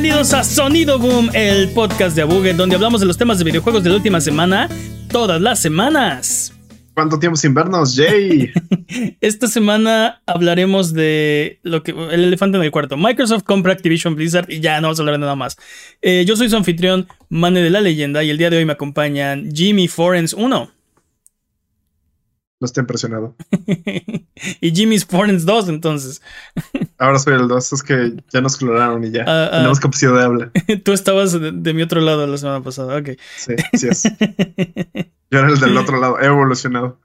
Bienvenidos a Sonido Boom, el podcast de Abuget, donde hablamos de los temas de videojuegos de la última semana, todas las semanas. ¿Cuánto tiempo sin vernos, Jay? Esta semana hablaremos de lo que el elefante en el cuarto. Microsoft compra Activision Blizzard y ya no vamos a hablar de nada más. Eh, yo soy su anfitrión, Mane de la Leyenda, y el día de hoy me acompañan Jimmy Forens 1. No estoy impresionado. y Jimmy's Forens 2, entonces. Ahora soy el 2, es que ya nos clonaron y ya. Ah, ah. Tenemos capacidad de habla. Tú estabas de, mi otro lado la semana pasada, ok. Sí, sí es. Yo era el del otro lado, he evolucionado.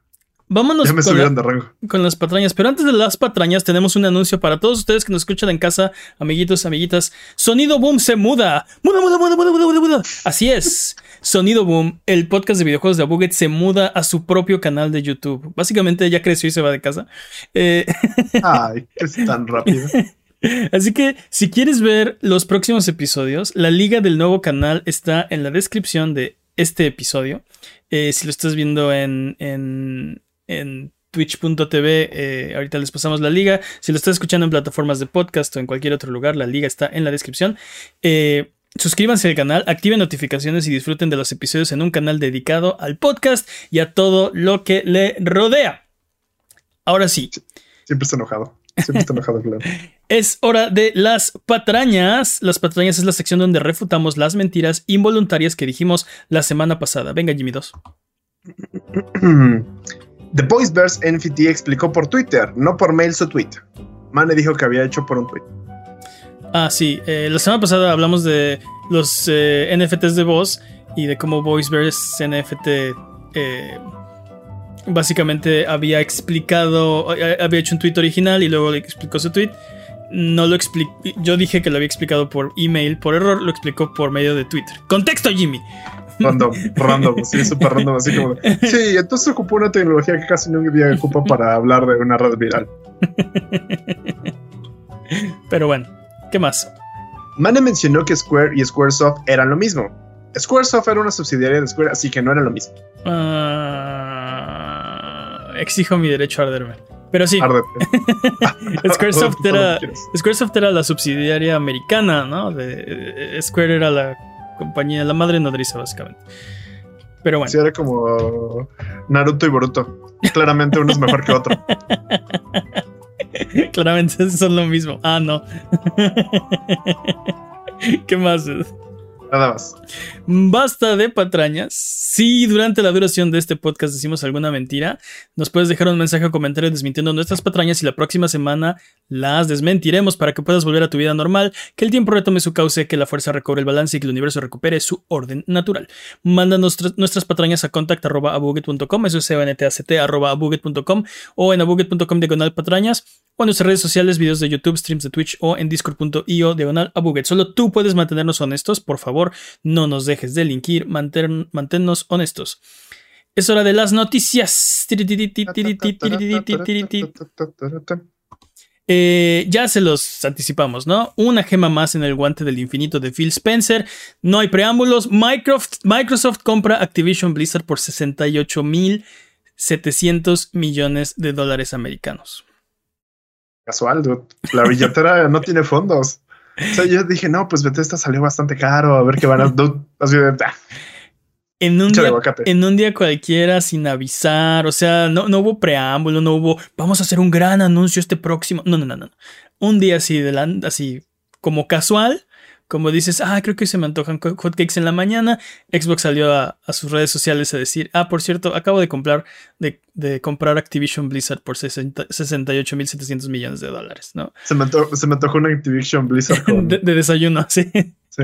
Vámonos ya me con, la, de rango. con las patrañas. Pero antes de las patrañas, tenemos un anuncio para todos ustedes que nos escuchan en casa, amiguitos, amiguitas. Sonido Boom se muda. Muda, muda, muda, muda, muda, muda. Así es. Sonido Boom, el podcast de videojuegos de Abuget, se muda a su propio canal de YouTube. Básicamente ya creció y se va de casa. Eh, Ay, es tan rápido. Así que si quieres ver los próximos episodios, la liga del nuevo canal está en la descripción de este episodio. Eh, si lo estás viendo en, en, en twitch.tv, eh, ahorita les pasamos la liga. Si lo estás escuchando en plataformas de podcast o en cualquier otro lugar, la liga está en la descripción. Eh, Suscríbanse al canal, activen notificaciones y disfruten de los episodios en un canal dedicado al podcast y a todo lo que le rodea. Ahora sí. Siempre está enojado. Siempre está enojado, claro. Es hora de las patrañas. Las patrañas es la sección donde refutamos las mentiras involuntarias que dijimos la semana pasada. Venga, Jimmy 2. The Voiceverse NFT explicó por Twitter, no por mail su tweet. Mane dijo que había hecho por un tweet. Ah, sí. Eh, la semana pasada hablamos de los eh, NFTs de voz y de cómo Voiceverse NFT eh, básicamente había explicado, había hecho un tweet original y luego le explicó su tweet. No lo expliqué. Yo dije que lo había explicado por email, por error, lo explicó por medio de Twitter. Contexto, Jimmy. Random, random, sí, súper random, así como. Sí, entonces ocupó una tecnología que casi nadie ocupa para hablar de una red viral. Pero bueno. ¿Qué más? Mane mencionó que Square y Squaresoft eran lo mismo. Squaresoft era una subsidiaria de Square, así que no era lo mismo. Ah, exijo mi derecho a arderme. Pero sí. Squaresoft, era, Squaresoft era la subsidiaria americana, ¿no? De, Square era la compañía, la madre nodriza, básicamente. Pero bueno. Sí, era como Naruto y Boruto. Claramente uno es mejor que otro. Claramente son lo mismo. Ah, no. ¿Qué más? Nada más. Basta de patrañas. Si durante la duración de este podcast decimos alguna mentira, nos puedes dejar un mensaje o comentario desmintiendo nuestras patrañas y la próxima semana las desmentiremos para que puedas volver a tu vida normal, que el tiempo retome su cauce, que la fuerza recobre el balance y que el universo recupere su orden natural. Mándanos nuestras patrañas a contact.abuget.com, eso es cntact.abuget.com o en abuget.com diagonal patrañas o en nuestras redes sociales, videos de YouTube, streams de Twitch o en discord.io diagonal abuget. Solo tú puedes mantenernos honestos, por favor, no nos dejes de linkir, manténnos honestos. Es hora de las noticias. Eh, ya se los anticipamos, ¿no? Una gema más en el guante del infinito de Phil Spencer. No hay preámbulos. Microsoft, Microsoft compra Activision Blizzard por 68.700 millones de dólares americanos. Casual, dude. La billetera no tiene fondos. O sea, yo dije, no, pues Bethesda salió bastante caro, a ver qué van a... Así de, En un, día, en un día cualquiera, sin avisar, o sea, no, no hubo preámbulo, no hubo, vamos a hacer un gran anuncio este próximo. No, no, no, no. Un día así, de así como casual, como dices, ah, creo que se me antojan hotcakes en la mañana, Xbox salió a, sus redes sociales a decir, ah, por cierto, acabo de comprar, de, comprar Activision Blizzard por 68.700 millones de dólares, ¿no? Se me, antojó, una Activision Blizzard de, desayuno, sí. Sí.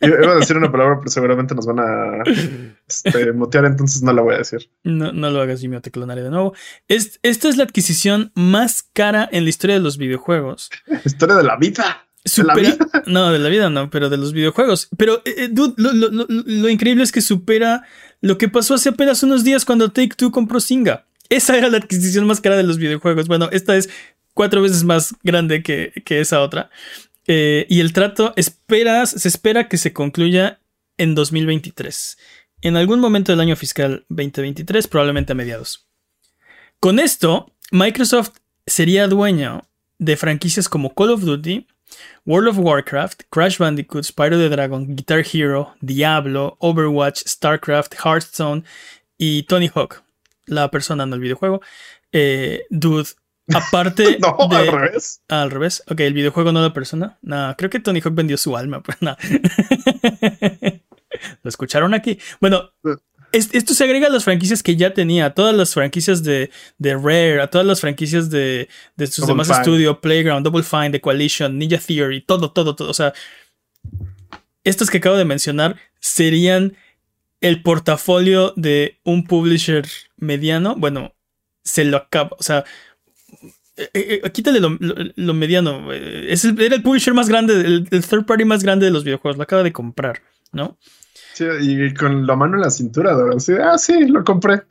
Iba a decir una palabra, pero seguramente nos van a este, mutear, entonces no la voy a decir. No, no lo hagas, Jimmy, te clonaré de nuevo. esta es la adquisición más cara en la historia de los videojuegos. Historia de la vida no, de la vida no, pero de los videojuegos. Pero, eh, eh, dude, lo, increíble es que supera lo que pasó hace apenas unos días cuando Take Two compró Singa. Esa era la adquisición más cara de los videojuegos. Bueno, esta es cuatro veces más grande que, esa otra. Eh, y el trato esperas, se espera que se concluya en 2023. En algún momento del año fiscal 2023, probablemente a mediados. Con esto, Microsoft sería dueño de franquicias como Call of Duty, World of Warcraft, Crash Bandicoot, Spyro the Dragon, Guitar Hero, Diablo, Overwatch, StarCraft, Hearthstone y Tony Hawk, la persona en el videojuego. Eh, dude, aparte no, de... al revés. Al revés. Ok, el videojuego no la persona. No, creo que Tony Hawk vendió su alma, pero no. Lo escucharon aquí. Bueno, esto se agrega a las franquicias que ya tenía, a todas las franquicias de, de Rare, a todas las franquicias de, de sus Double demás estudios, Playground, Double Fine, The Coalition, Ninja Theory, todo, todo, todo. O sea, estas que acabo de mencionar serían el portafolio de un publisher mediano. Bueno, se lo acaba, o sea, eh, eh, quítale lo, lo- lo mediano. eh, Es el- era el publisher más grande, el, el third party más grande de los videojuegos. Lo acaba de comprar, ¿no? Sí, y con la mano en la cintura, verdad, así, ah, sí, lo compré.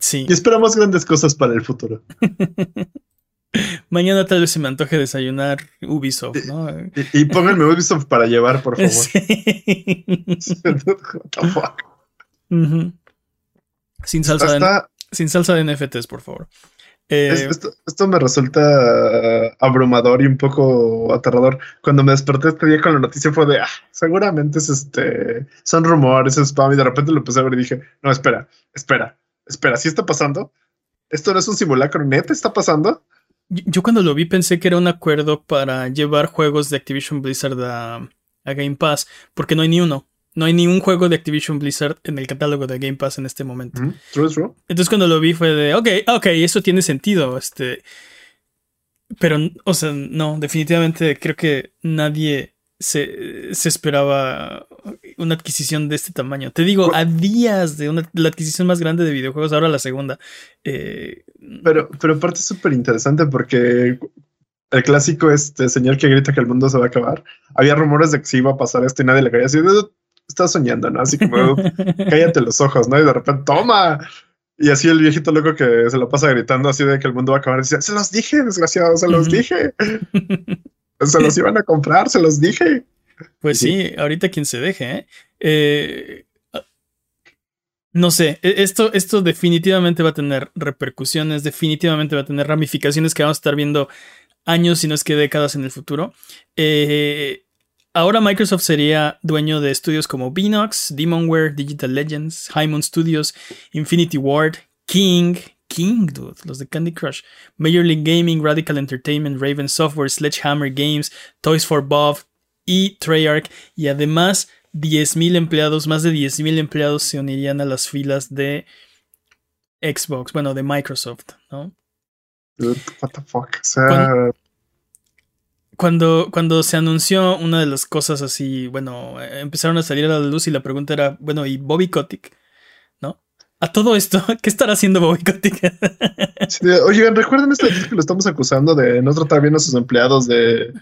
Sí. Y esperamos grandes cosas para el futuro. Mañana tal vez se me antoje desayunar Ubisoft, ¿no? Y, y pónganme Ubisoft para llevar, por favor. Sí. What the fuck. Ujú. Sin salsa, de, sin salsa de NFTs, por favor. Eh, es- esto, esto me resulta abrumador y un poco aterrador. Cuando me desperté este día con la noticia fue de, ah, seguramente es este, son rumores, es spam, y de repente lo empecé a ver y dije, no, espera, espera, espera, ¿sí está pasando? ¿Esto no es un simulacro? ¿Neta está pasando? yo- cuando lo vi pensé que era un acuerdo para llevar juegos de Activision Blizzard a, a Game Pass, porque no hay ni uno. No hay ni un juego de Activision Blizzard en el catálogo de Game Pass en este momento. Ujú, True, true. Entonces cuando lo vi fue de, ok, ok, eso tiene sentido, este, pero, o sea, no, definitivamente creo que nadie se, se esperaba una adquisición de este tamaño. Te digo, a días de una, la adquisición más grande de videojuegos, ahora la segunda. Eh, Pero, pero aparte es súper interesante porque el clásico este señor que grita que el mundo se va a acabar. Había rumores de que se iba a pasar esto y nadie le caía así. "Dude, Estás soñando, ¿no? Así como cállate los ojos, ¿no? Y de repente, toma. Y así el viejito loco que se lo pasa gritando así de que el mundo va a acabar. Dice, se los dije, desgraciado, se los dije. Se los iban a comprar, se los dije. Pues sí, ahorita quien se deje, ¿eh? Eh, no sé, e- esto, esto definitivamente va a tener repercusiones, definitivamente va a tener ramificaciones que vamos a estar viendo años, si no es que décadas en el futuro. Eh, ahora Microsoft sería dueño de estudios como Binox, Demonware, Digital Legends, High Moon Studios, Infinity Ward, King, King, dude, los de Candy Crush, Major League Gaming, Radical Entertainment, Raven Software, Sledgehammer Games, Toys for Bob y Treyarch. Y además, 10.000 empleados, más de 10.000 empleados se unirían a las filas de Xbox, bueno, de Microsoft, ¿no? Dude, what the fuck. O sea, Cuando- Cuando, cuando se anunció una de las cosas así, bueno, eh, empezaron a salir a la luz y la pregunta era, bueno, ¿y Bobby Kotick? ¿No? A todo esto, ¿qué estará haciendo Bobby Kotick? sí, oigan, recuerden esto que lo estamos acusando de no tratar bien a sus empleados de,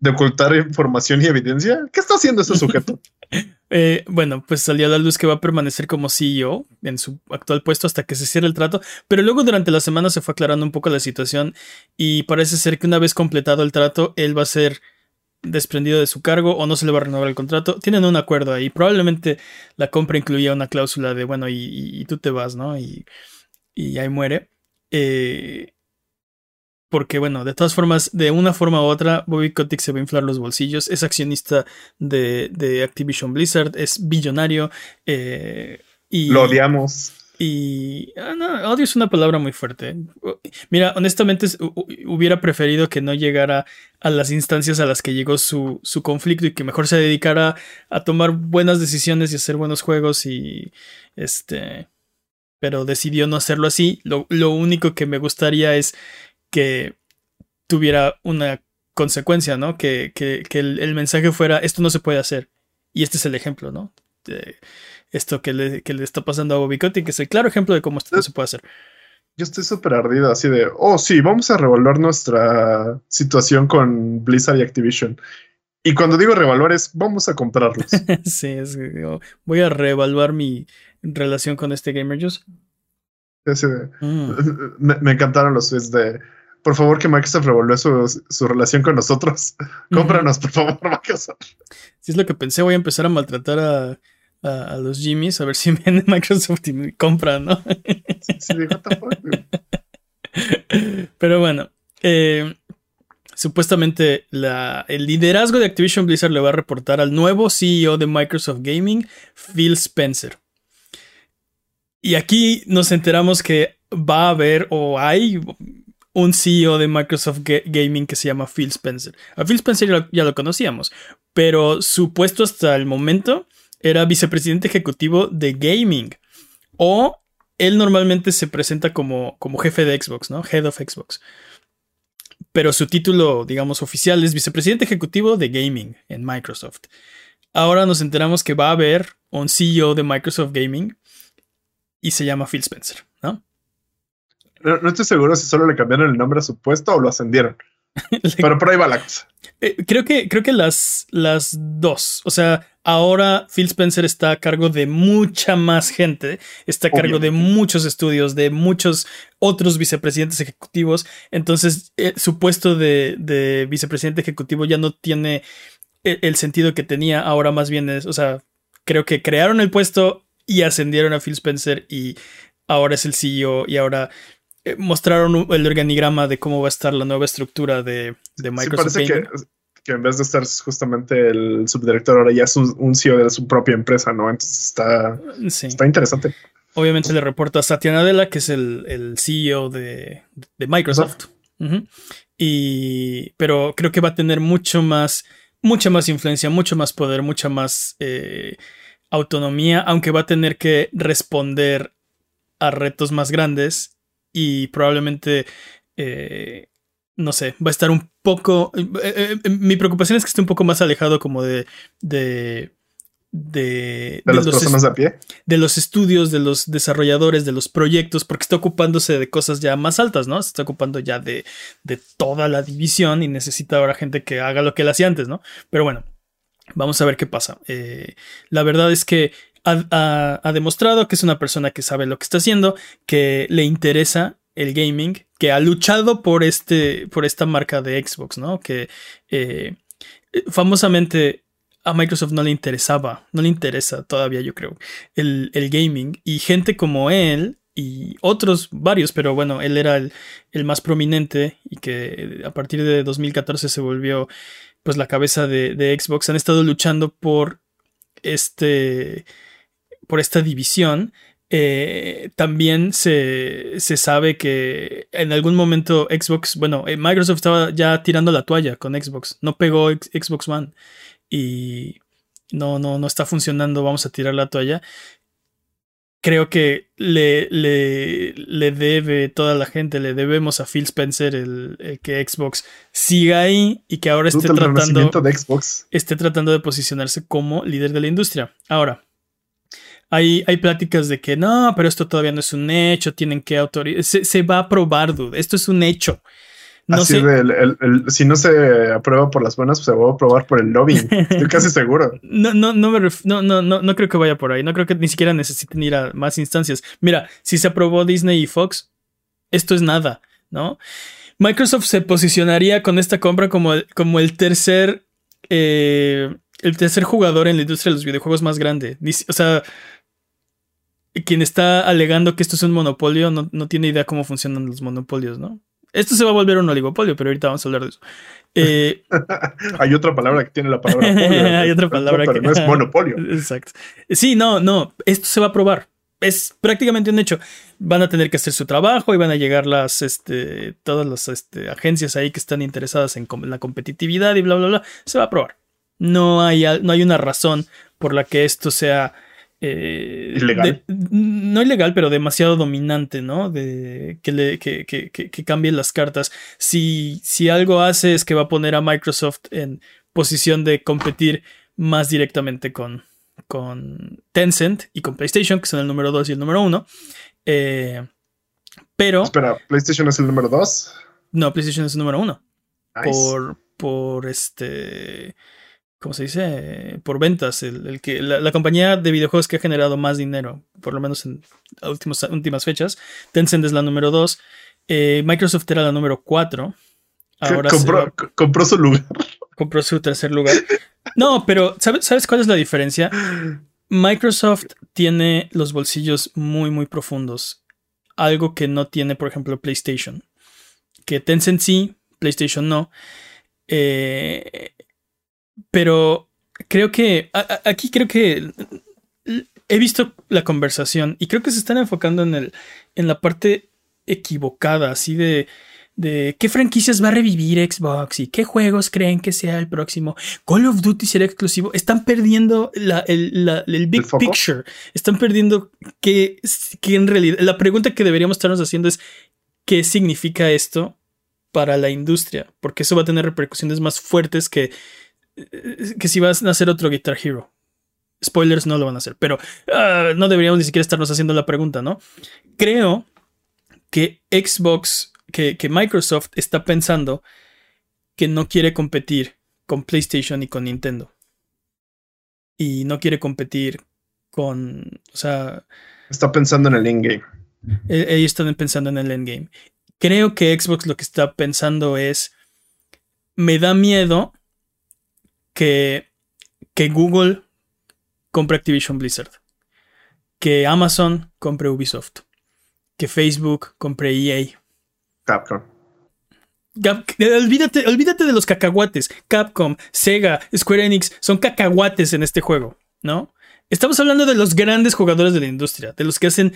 de ocultar información y evidencia. ¿Qué está haciendo ese sujeto? Eh, bueno, pues salió a la luz que va a permanecer como CEO en su actual puesto hasta que se cierre el trato, pero luego durante la semana se fue aclarando un poco la situación y parece ser que una vez completado el trato, él va a ser desprendido de su cargo o no se le va a renovar el contrato. Tienen un acuerdo ahí. Probablemente la compra incluía una cláusula de, bueno, y, y- tú te vas, ¿no? Y, y ahí muere. Eh, porque, bueno, de todas formas, de una forma u otra, Bobby Kotick se va a inflar los bolsillos. Es accionista de, de Activision Blizzard, es billonario. eh, y, Lo odiamos. y. ah, no, odio es una palabra muy fuerte. Mira, honestamente, es- hu- hu- hubiera preferido que no llegara a las instancias a las que llegó su, su conflicto y que mejor se dedicara a tomar buenas decisiones y hacer buenos juegos y. Este. Pero decidió no hacerlo así. Lo, lo único que me gustaría es que tuviera una consecuencia, ¿no? Que, que, que el, el mensaje fuera: esto no se puede hacer. Y este es el ejemplo, ¿no? De esto que le, que le está pasando a Bobby Kotick, que es el claro ejemplo de cómo esto no se puede hacer. Yo estoy súper ardido, así de, oh sí, vamos a revaluar nuestra situación con Blizzard y Activision. Y cuando digo revaluar es, vamos a comprarlos. sí, es digo, voy a reevaluar mi relación con este Gamer Juice. Mm. me, me encantaron los tweets de, por favor que Microsoft revolvió su, su relación con nosotros. Cómpranos, por favor, Microsoft. Si es lo que pensé, voy a empezar a maltratar a, a, a los Jimmys a ver si viene Microsoft y me compran, ¿no? Sí, sí? Pero bueno, eh, supuestamente el liderazgo de Activision Blizzard le va a reportar al nuevo CEO de Microsoft Gaming, Phil Spencer. Y aquí nos enteramos que va a haber o hay un CEO de Microsoft Gaming que se llama Phil Spencer. A Phil Spencer ya lo, conocíamos, pero su puesto hasta el momento era vicepresidente ejecutivo de gaming. O él normalmente se presenta como, como jefe de Xbox, ¿no? Head of Xbox. Pero su título, digamos, oficial es vicepresidente ejecutivo de gaming en Microsoft. Ahora nos enteramos que va a haber un CEO de Microsoft Gaming y se llama Phil Spencer, ¿no? No, estoy seguro si solo le cambiaron el nombre a su puesto o lo ascendieron. Pero por ahí va la cosa. Eh, creo que, creo que las, las dos. O sea, ahora Phil Spencer está a cargo de mucha más gente. Está a cargo de muchos estudios, de muchos otros vicepresidentes ejecutivos. Entonces, eh, su puesto de, vicepresidente ejecutivo ya no tiene el, el, sentido que tenía. Ahora más bien es, o sea, creo que crearon el puesto y ascendieron a Phil Spencer y ahora es el CEO y ahora mostraron el organigrama de cómo va a estar la nueva estructura de, Microsoft. Sí, parece que, en vez de estar justamente el subdirector, ahora ya es un, CEO de su propia empresa, ¿no? Entonces está, está interesante. Obviamente le reporta a Satya Nadella, que es el, CEO de, Microsoft. Y, pero creo que va a tener mucho más, mucha más influencia, mucho más poder, mucha más eh, autonomía, aunque va a tener que responder a retos más grandes y probablemente, eh, no sé, va a estar un poco... Eh, eh, mi preocupación es que esté un poco más alejado como de... de de, de, las personas a pie. De los estudios, de los desarrolladores, de los proyectos, porque está ocupándose de cosas ya más altas, ¿no? Se está ocupando ya de, de toda la división y necesita ahora gente que haga lo que él hacía antes, ¿no? Pero bueno, vamos a ver qué pasa. la verdad es que ha, demostrado que es una persona que sabe lo que está haciendo, que le interesa el gaming, que ha luchado por, este, por esta marca de Xbox, ¿no? Que eh, famosamente a Microsoft no le interesaba, no le interesa todavía, yo creo, el, gaming. Y gente como él y otros varios, pero bueno, él era el, más prominente y que a partir de 2014 se volvió pues la cabeza de Xbox, han estado luchando por este por esta división, eh, también se, sabe que en algún momento Xbox, bueno, eh, Microsoft estaba ya tirando la toalla con Xbox, no pegó Xbox One y no, no, no está funcionando, vamos a tirar la toalla. Creo que le, le, le debe toda la gente, le debemos a Phil Spencer el, que Xbox siga ahí y que ahora esté tratando, de Xbox. esté tratando de posicionarse como líder de la industria. Ahora, hay, hay pláticas de que no, pero esto todavía no es un hecho, tienen que autorizar. Se, va a probar, dude. Esto es un hecho. No Así si no se aprueba por las buenas, pues se va a aprobar por el lobbying. Estoy casi seguro. No, no, no, me no, no, no, no creo que vaya por ahí. No creo que ni siquiera necesiten ir a más instancias. Mira, si se aprobó Disney y Fox, esto es nada, ¿no? Microsoft se posicionaría con esta compra como, como el tercer. Eh, el tercer jugador en la industria de los videojuegos más grande. O sea, quien está alegando que esto es un monopolio no, tiene idea cómo funcionan los monopolios, ¿no? Esto se va a volver un oligopolio, pero ahorita vamos a hablar de eso. Eh, Hay otra palabra que tiene la palabra Hay otra palabra que no es monopolio. Exacto. Sí, no, no. Esto se va a probar. Es prácticamente un hecho. Van a tener que hacer su trabajo y van a llegar las, este, todas las este, agencias ahí que están interesadas en, la competitividad y bla, bla, bla. Se va a probar. No hay, no hay una razón por la que esto sea eh, ilegal. no ilegal, pero demasiado dominante, ¿no? De que, le, que, que, que, cambien las cartas. Si, si algo hace es que va a poner a Microsoft en posición de competir más directamente con, con Tencent y con PlayStation, que son el número 2 y el número 1. Eh, pero. Espera, ¿PlayStation es el número 2? No, PlayStation es el número 1. Por, por este ¿cómo se dice? Por ventas, el, que, la, compañía de videojuegos que ha generado más dinero, por lo menos en últimas, últimas fechas. Tencent es la número 2. Eh, Microsoft era la número 4. Ahora compró, su lugar. Compró su tercer lugar. No, pero ¿sabes, ¿sabes cuál es la diferencia? Microsoft tiene los bolsillos muy, muy profundos. Algo que no tiene, por ejemplo, PlayStation. Que Tencent sí, PlayStation no. Eh, pero creo que aquí creo que he visto la conversación y creo que se están enfocando en, el, en la parte equivocada, así de, de qué franquicias va a revivir Xbox y qué juegos creen que sea el próximo. Call of Duty será exclusivo. Están perdiendo el, big picture. Están perdiendo que, que en realidad la pregunta que deberíamos estarnos haciendo es qué significa esto para la industria, porque eso va a tener repercusiones más fuertes que, que si vas a hacer otro Guitar Hero. Spoilers no lo van a hacer, pero ah, no deberíamos ni siquiera estarnos haciendo la pregunta, ¿no? Creo que Xbox, que, que Microsoft está pensando que no quiere competir con PlayStation y con Nintendo. Y no quiere competir con, o sea... Está pensando en el endgame. E, ellos están pensando en el endgame. Creo que Xbox lo que está pensando es, me da miedo que, que Google compre Activision Blizzard, que Amazon compre Ubisoft, que Facebook compre EA. Capcom. olvídate, olvídate de los cacahuates. Capcom, Sega, Square Enix son cacahuates en este juego, ¿no? Estamos hablando de los grandes jugadores de la industria, de los que hacen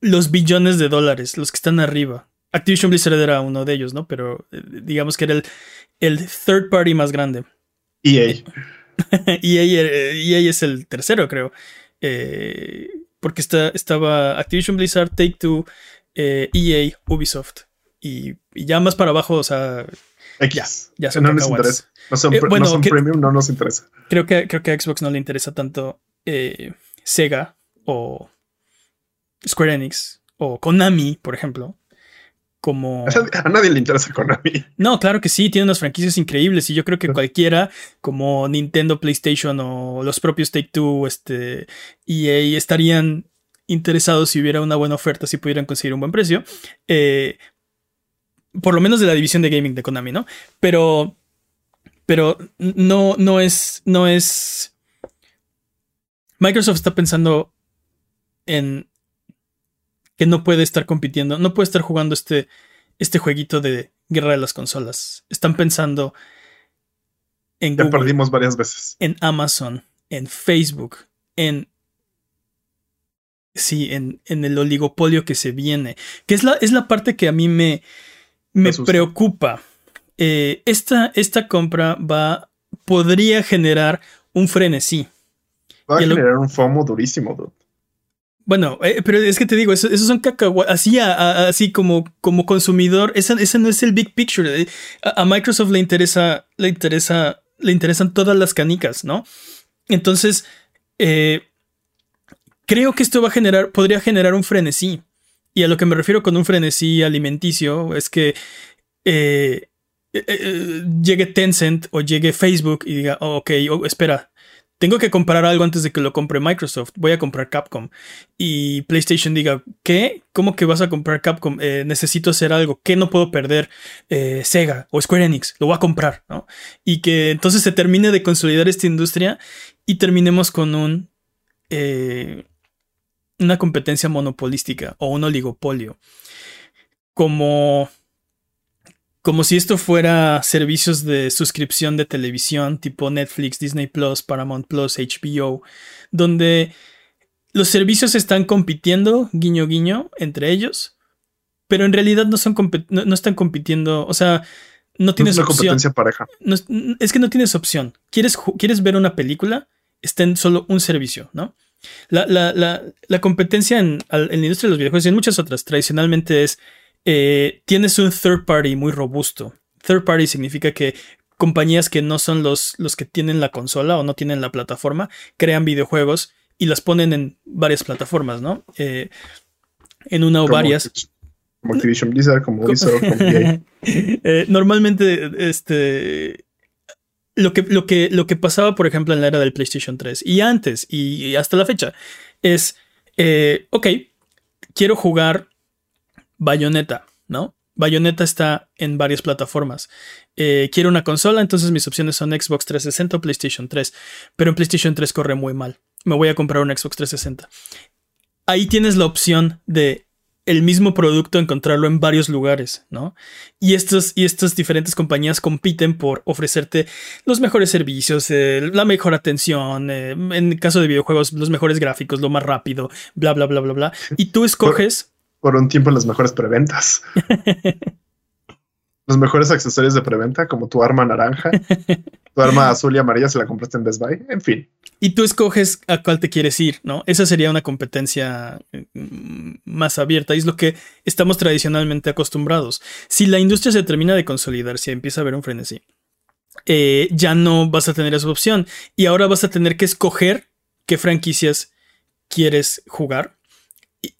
los billones de dólares, los que están arriba. Activision Blizzard era uno de ellos, ¿no? Pero eh, digamos que era el, el third party más grande. EA. EA, EA es el tercero, creo. Eh, porque está, estaba Activision Blizzard, Take Two, EA, e Ubisoft. Y, ya más para abajo, o sea. X. Ya, son no nos interesa. No son, eh, bueno, premium, no nos interesa. Creo que, creo que a Xbox no le interesa tanto eh, Sega o Square Enix o Konami, por ejemplo como... A nadie le interesa Konami. No, claro que sí, tiene unas franquicias increíbles y yo creo que cualquiera, como Nintendo, PlayStation o los propios Take Two, este, EA, estarían interesados si hubiera una buena oferta, si pudieran conseguir un buen precio. Eh, por lo menos de la división de gaming de Konami, ¿no? Pero... Pero no, no es... No es... Microsoft está pensando en que no puede estar compitiendo, no puede estar jugando este, este jueguito de guerra de las consolas. Están pensando en ya perdimos varias veces. En Amazon, en Facebook, en. Sí, en, en el oligopolio que se viene. Que es la, es la parte que a mí me, me preocupa. Eh, esta, esta compra va. podría generar un frenesí. Va a generar un FOMO durísimo, dude. Bueno, eh, pero es que te digo, esos son cacahuates. Así, como, como consumidor, ese, no es el big picture. Eh, a, Microsoft le interesa, le interesa, le interesan todas las canicas, ¿no? Entonces, eh, creo que esto va a generar, podría generar un frenesí. Y a lo que me refiero con un frenesí alimenticio es que llegue Tencent o llegue Facebook y diga, oh, ok, oh, espera, tengo que comprar algo antes de que lo compre Microsoft, voy a comprar Capcom. Y PlayStation diga, ¿qué? ¿Cómo que vas a comprar Capcom? Eh, necesito hacer algo, ¿qué no puedo perder? Eh, Sega o Square Enix, lo voy a comprar, ¿no? Y que entonces se termine de consolidar esta industria y terminemos con un... Eh, una competencia monopolística o un oligopolio. Como como si esto fuera servicios de suscripción de televisión tipo Netflix, Disney Plus, Paramount Plus, HBO, donde los servicios están compitiendo, guiño guiño, entre ellos, pero en realidad no, son no, están compitiendo, o sea, no tienes no es una competencia pareja. es que no tienes opción. ¿Quieres, ¿Quieres ver una película? Está en solo un servicio, ¿no? La, la competencia en, en, la industria de los videojuegos y en muchas otras tradicionalmente es eh, tienes un third party muy robusto. Third party significa que compañías que no son los, los que tienen la consola o no tienen la plataforma crean videojuegos y las ponen en varias plataformas, ¿no? Eh, en una o varias. Como Activision Blizzard, como Blizzard, eh, normalmente, este. Lo que, lo, que, lo que pasaba, por ejemplo, en la era del PlayStation 3 y antes y, hasta la fecha es, ok, quiero jugar Bayonetta, ¿no? Bayonetta está en varias plataformas. Eh, quiero una consola, entonces mis opciones son Xbox 360 o PlayStation 3. Pero en PlayStation 3 corre muy mal. Me voy a comprar un Xbox 360. Ahí tienes la opción de el mismo producto encontrarlo en varios lugares, ¿no? Y, estos, y estas diferentes compañías compiten por ofrecerte los mejores servicios, eh, la mejor atención, eh, en el caso de videojuegos, los mejores gráficos, lo más rápido, bla, bla, bla, bla, bla. Y tú escoges... Por, un tiempo las mejores preventas. los mejores accesorios de preventa, como tu arma naranja, tu arma azul y amarilla se la compraste en Best Buy, en fin. Y tú escoges a cuál te quieres ir, ¿no? Esa sería una competencia mm, más abierta y es lo que estamos tradicionalmente acostumbrados. Si la industria se termina de consolidar, si empieza a haber un frenesí, eh, ya no vas a tener esa opción y ahora vas a tener que escoger qué franquicias quieres jugar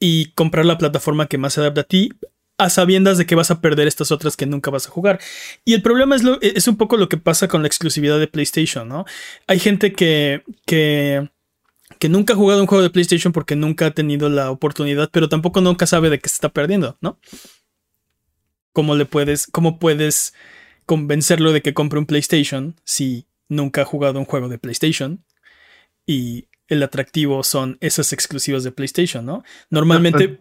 y comprar la plataforma que más se adapta a ti a sabiendas de que vas a perder estas otras que nunca vas a jugar. Y el problema es, lo, es un poco lo que pasa con la exclusividad de PlayStation, ¿no? Hay gente que, que, que nunca ha jugado un juego de PlayStation porque nunca ha tenido la oportunidad, pero tampoco nunca sabe de qué se está perdiendo, ¿no? ¿Cómo le puedes, cómo puedes convencerlo de que compre un PlayStation si nunca ha jugado un juego de PlayStation? Y el atractivo son esas exclusivas de PlayStation, ¿no? Normalmente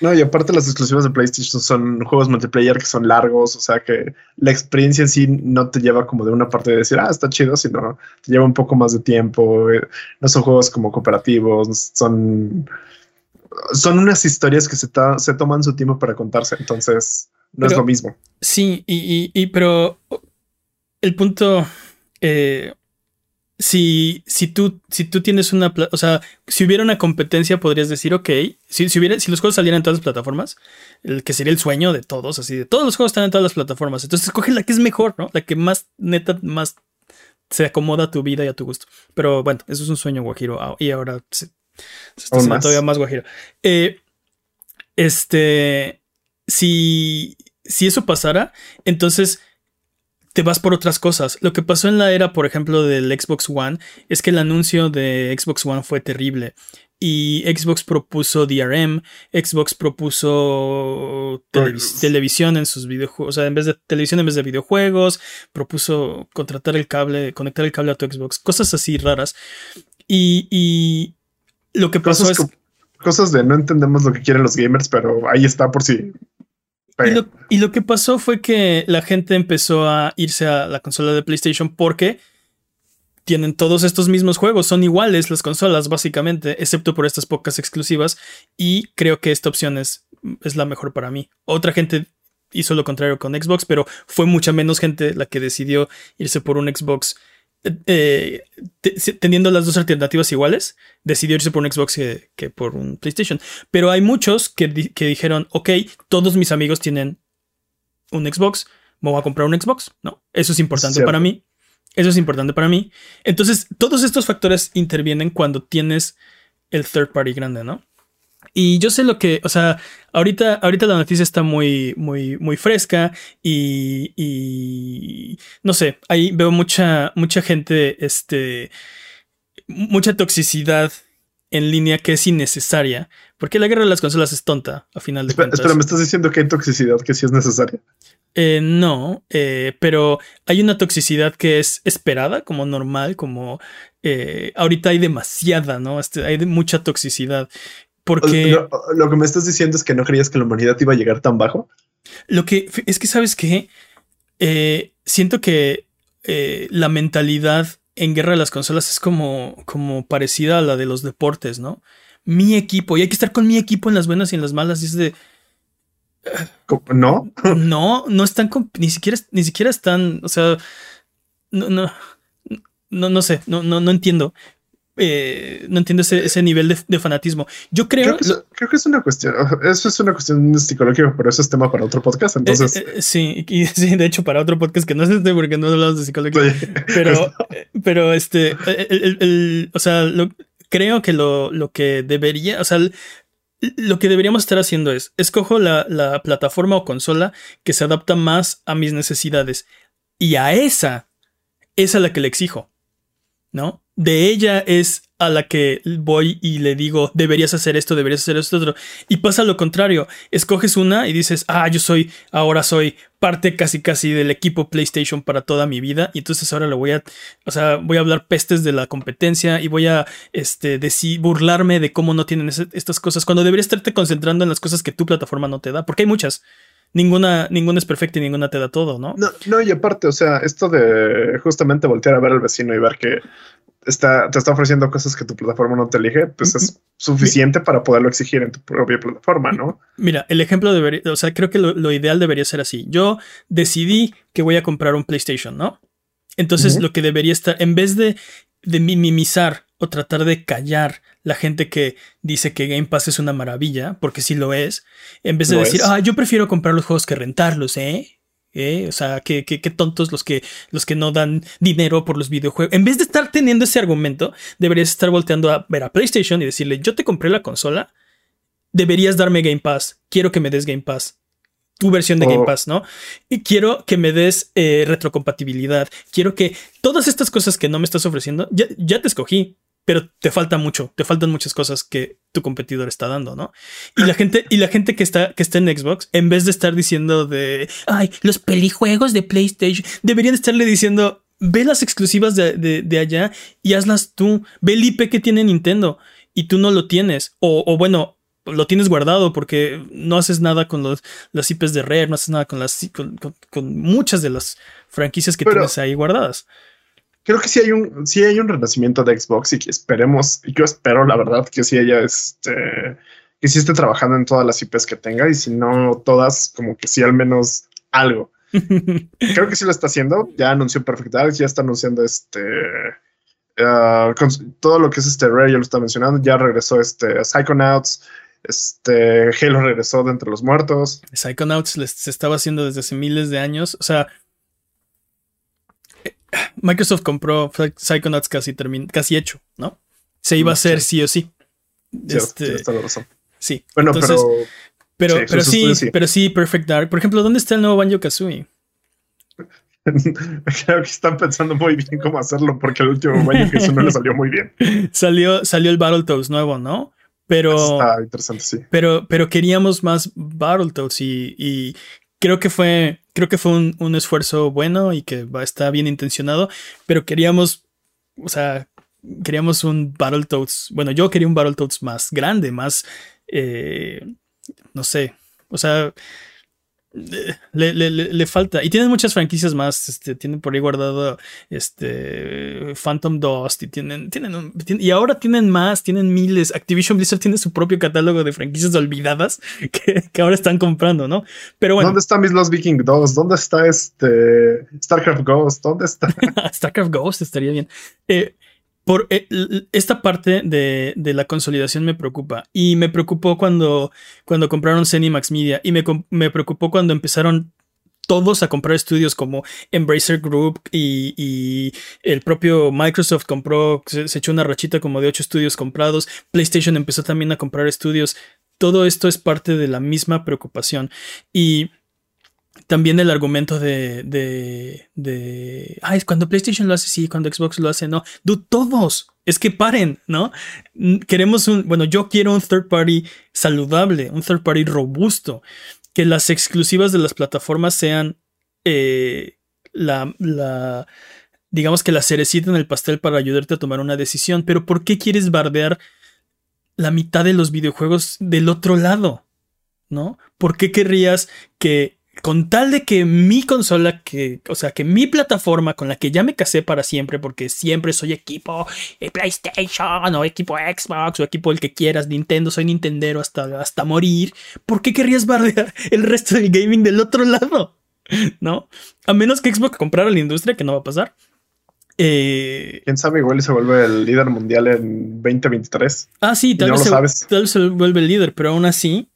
no, y aparte las exclusivas de PlayStation son juegos multiplayer que son largos, o sea que la experiencia en sí no te lleva como de una parte de decir, ah, está chido, sino te lleva un poco más de tiempo. No son juegos como cooperativos, son, son unas historias que se, se toman su tiempo para contarse, entonces no es lo mismo. Sí, y, y, pero el punto... Eh, si, si, tú, si tú tienes una, o sea, si hubiera una competencia, podrías decir, ok, si, si, hubiera, si los juegos salieran en todas las plataformas, el que sería el sueño de todos, así de todos los juegos están en todas las plataformas, entonces escoge la que es mejor, ¿no? La que más, neta, más se acomoda a tu vida y a tu gusto. Pero bueno, eso es un sueño guajiro ah, y ahora se, está todavía más guajiro. Eh, este, si, si eso pasara, entonces te vas por otras cosas. Lo que pasó en la era, por ejemplo, del Xbox One, es que el anuncio de Xbox One fue terrible. Y Xbox propuso DRM, Xbox propuso televisión en sus videojuegos, o sea, en vez de televisión en vez de videojuegos, propuso contratar el cable, conectar el cable a tu Xbox, cosas así raras. Y, lo que pasó es... Cosas de no entendemos lo que quieren los gamers, pero ahí está por si y lo, que pasó fue que la gente empezó a irse a la consola de PlayStation porque tienen todos estos mismos juegos, son iguales las consolas básicamente, excepto por estas pocas exclusivas y creo que esta opción es, es la mejor para mí. Otra gente hizo lo contrario con Xbox, pero fue mucha menos gente la que decidió irse por un Xbox eh, teniendo las dos alternativas iguales, decidió irse por un Xbox que, por un PlayStation. Pero hay muchos que, dijeron, ok, todos mis amigos tienen un Xbox, me voy a comprar un Xbox, ¿no? Eso es importante para mí. Eso es importante para mí. Entonces, todos estos factores intervienen cuando tienes el third party grande, ¿no? Y yo sé lo que, o sea, ahorita, ahorita la noticia está muy, muy, muy fresca y, y no sé, ahí veo mucha, mucha gente, este, mucha toxicidad en línea que es innecesaria, porque la guerra de las consolas es tonta, a final de cuentas. Espera, ¿me estás diciendo que hay toxicidad que sí es necesaria? Eh, no, eh, pero hay una toxicidad que es esperada, como normal, como eh, ahorita hay demasiada, ¿no? Este, hay mucha toxicidad porque. Lo, que me estás diciendo es que no creías que la humanidad iba a llegar tan bajo. Lo que es que, ¿sabes qué? Eh, siento que eh, la mentalidad en Guerra de las Consolas es como, como parecida a la de los deportes, ¿no? Mi equipo, y hay que estar con mi equipo en las buenas y en las malas, y es de. ¿No? No, no están ni siquiera, ni siquiera están, o sea, no, no, no, no sé, no, no, no entiendo. Eh, no entiendo ese, nivel de, fanatismo. Yo creo. Creo que, es una cuestión. Eso es una cuestión psicológica, pero eso es tema para otro podcast. Entonces, eh, eh, sí, y, sí, de hecho, para otro podcast que no es este porque no hablamos de psicología. Pero, pero este, o sea, creo que lo, lo que debería, o sea, lo que deberíamos estar haciendo es, escojo la, la plataforma o consola que se adapta más a mis necesidades y a esa, es a la que le exijo, ¿no? De ella es a la que voy y le digo, deberías hacer esto, deberías hacer esto otro. Y pasa lo contrario, escoges una y dices, ah, yo soy, ahora soy parte casi casi del equipo PlayStation para toda mi vida. Y entonces ahora le voy a, o sea, voy a hablar pestes de la competencia y voy a, este, decir, burlarme de cómo no tienen estas cosas, cuando deberías estarte concentrando en las cosas que tu plataforma no te da, porque hay muchas ninguna, ninguna es perfecta y ninguna te da todo, ¿no? No, no, y aparte, o sea, esto de justamente voltear a ver al vecino y ver que está, te está ofreciendo cosas que tu plataforma no te elige, pues es suficiente para poderlo exigir en tu propia plataforma, ¿no? Mira, el ejemplo debería, o sea, creo que lo, ideal debería ser así. Yo decidí que voy a comprar un PlayStation, ¿no? Entonces lo que debería estar, en vez de, de minimizar o tratar de callar la gente que dice que Game Pass es una maravilla, porque sí lo es, en vez de decir, ah, yo prefiero comprar los juegos que rentarlos, ¿eh? ¿Eh? O sea, qué, tontos los que, los que no dan dinero por los videojuegos. En vez de estar teniendo ese argumento, deberías estar volteando a ver a PlayStation y decirle, yo te compré la consola, deberías darme Game Pass, quiero que me des Game Pass. Tu versión de Game oh. Pass, ¿no? Y quiero que me des eh, retrocompatibilidad. Quiero que todas estas cosas que no me estás ofreciendo, ya, ya te escogí pero te falta mucho, te faltan muchas cosas que tu competidor está dando, ¿no? Y la gente, y la gente que está, que está en Xbox, en vez de estar diciendo de, ay, los pelijuegos de PlayStation, deberían estarle diciendo, ve las exclusivas de, allá y hazlas tú, ve el IP que tiene Nintendo y tú no lo tienes, o, bueno, lo tienes guardado porque no haces nada con los, las IPs de Rare, no haces nada con las con, muchas de las franquicias que tienes ahí guardadas creo que sí hay un, sí hay un renacimiento de Xbox y que esperemos, y yo espero la verdad que sí haya este, que sí esté trabajando en todas las IPs que tenga y si no todas, como que sí al menos algo. creo que sí lo está haciendo. Ya anunció Perfect Dark, ya está anunciando este. Uh, todo lo que es este Rare, ya lo está mencionando. Ya regresó este Psychonauts. Este Halo regresó de entre los muertos. Psychonauts se estaba haciendo desde hace miles de años. O sea, Microsoft compró Psychonauts casi, casi hecho, ¿no? Se iba a hacer sí, o sí. Sí, este, razón. sí. Bueno, pero. Pero sí, pero, sí, pero sí, Perfect Dark. Por ejemplo, ¿dónde está el nuevo Banjo Kazooie? Creo que están pensando muy bien cómo hacerlo porque el último Banjo Kazooie no le salió muy bien. Salió, salió el Battletoads nuevo, ¿no? Pero. Está interesante, sí. Pero, pero queríamos más Battletoads y, y creo que fue, creo que fue un, esfuerzo bueno y que está bien intencionado, pero queríamos, o sea, queríamos un Battletoads, bueno, yo quería un Battletoads más grande, más, eh, no sé, o sea, le, le, le, falta. Y tienen muchas franquicias más. Este, tienen por ahí guardado este Phantom Dust. Y tienen. tienen, y ahora tienen más. Tienen miles. Activision Blizzard tiene su propio catálogo de franquicias olvidadas que, que ahora están comprando, ¿no? Pero bueno. ¿Dónde está Miss Lost Viking 2? ¿Dónde está este StarCraft Ghost? ¿Dónde está? StarCraft Ghost estaría bien. Eh, por eh, esta parte de, la consolidación me preocupa. Y me preocupó cuando, cuando compraron Max Media. Y me, preocupó cuando empezaron todos a comprar estudios como Embracer Group y, el propio Microsoft compró, se, echó una rachita como de ocho estudios comprados. PlayStation empezó también a comprar estudios. Todo esto es parte de la misma preocupación. Y también el argumento de, de, de, ay, cuando PlayStation lo hace, sí, cuando Xbox lo hace, no. Todos. Es que paren, ¿no? Queremos un, bueno, yo quiero un third party saludable, un third party robusto. Que las exclusivas de las plataformas sean eh, la, la, digamos que la cerecita en el pastel para ayudarte a tomar una decisión. Pero ¿por qué quieres bardear la mitad de los videojuegos del otro lado? ¿No? ¿Por qué querrías que con tal de que mi consola, que, o sea, que mi plataforma con la que ya me casé para siempre, porque siempre soy equipo eh, PlayStation o equipo Xbox o equipo el que quieras, Nintendo, soy Nintendero hasta, hasta morir, ¿por qué querrías bardear el resto del gaming del otro lado? ¿No? A menos que Xbox comprara la industria, que no va a pasar. Eh, Quién sabe, igual se vuelve el líder mundial en 2023. Ah, sí, tal, vez, tal vez se vuelve el líder, pero aún así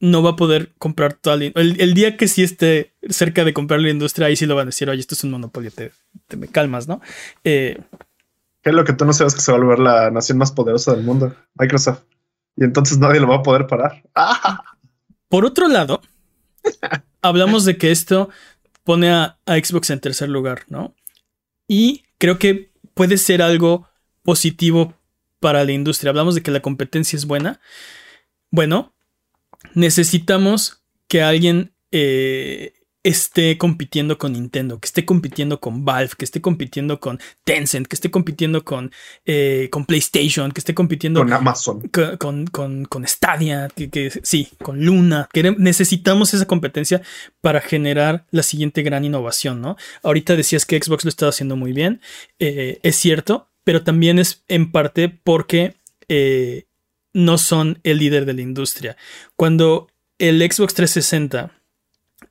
no va a poder comprar toda la el, el día que sí esté cerca de comprar la industria, ahí sí lo van a decir, oye, esto es un monopolio, te, me calmas, ¿no? Eh, ¿Qué es lo que tú no sabes que se va a volver la nación más poderosa del mundo? Microsoft. Y entonces nadie lo va a poder parar. Por otro lado, hablamos de que esto pone a, a Xbox en tercer lugar, ¿no? Y creo que puede ser algo positivo para la industria. Hablamos de que la competencia es buena. Bueno, necesitamos que alguien eh, esté compitiendo con Nintendo, que esté compitiendo con Valve, que esté compitiendo con Tencent, que esté compitiendo con, eh, con PlayStation, que esté compitiendo con Amazon, con, con, Stadia, que, sí, con Luna. necesitamos esa competencia para generar la siguiente gran innovación, ¿no? Ahorita decías que Xbox lo está haciendo muy bien, eh, es cierto, pero también es en parte porque eh, no son el líder de la industria. Cuando el Xbox 360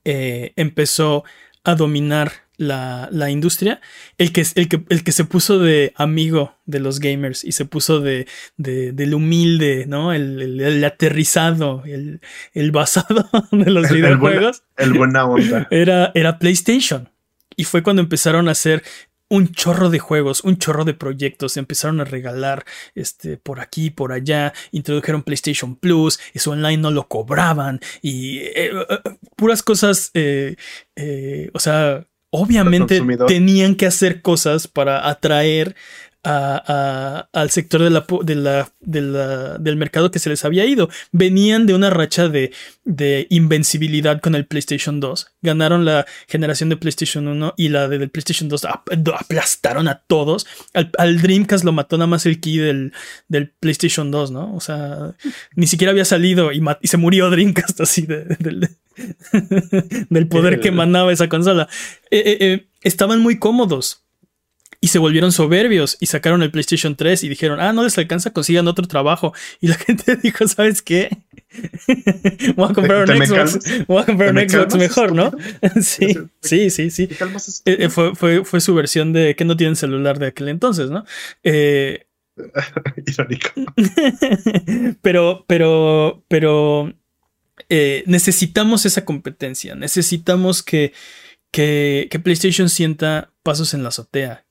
eh, empezó a dominar la, industria, el que, el, que, el que se puso de amigo de los gamers y se puso de, del humilde, ¿no? El, aterrizado, el, basado de los videojuegos. El, buena onda. Era, era PlayStation. Y fue cuando empezaron a hacer un chorro de juegos, un chorro de proyectos, se empezaron a regalar este, por aquí, por allá, introdujeron PlayStation Plus, eso online no lo cobraban. Y eh, eh, puras cosas, eh, o sea, obviamente tenían que hacer cosas para atraer al sector de la, del mercado que se les había ido. Venían de una racha de, invencibilidad con el PlayStation 2. Ganaron la generación de PlayStation 1 y la del PlayStation 2 aplastaron a todos. Al, Dreamcast lo mató nada más el key del, del, PlayStation 2, ¿no? O sea, ni siquiera había salido y, se murió Dreamcast así del poder que emanaba esa consola. Eh, eh, eh, estaban muy cómodos y se volvieron soberbios y sacaron el PlayStation 3 y dijeron, ah, no les alcanza, consigan otro trabajo. Y la gente dijo, ¿sabes qué? Voy a comprar un Xbox. Voy a comprar un Xbox mejor, ¿no? sí, sí, sí, sí. Eh, eh, fue, fue, fue, su versión de que no tienen celular de aquel entonces, ¿no? Eh, Irónico. pero, pero, pero necesitamos esa competencia. Necesitamos que, que, que PlayStation sienta pasos en la azotea,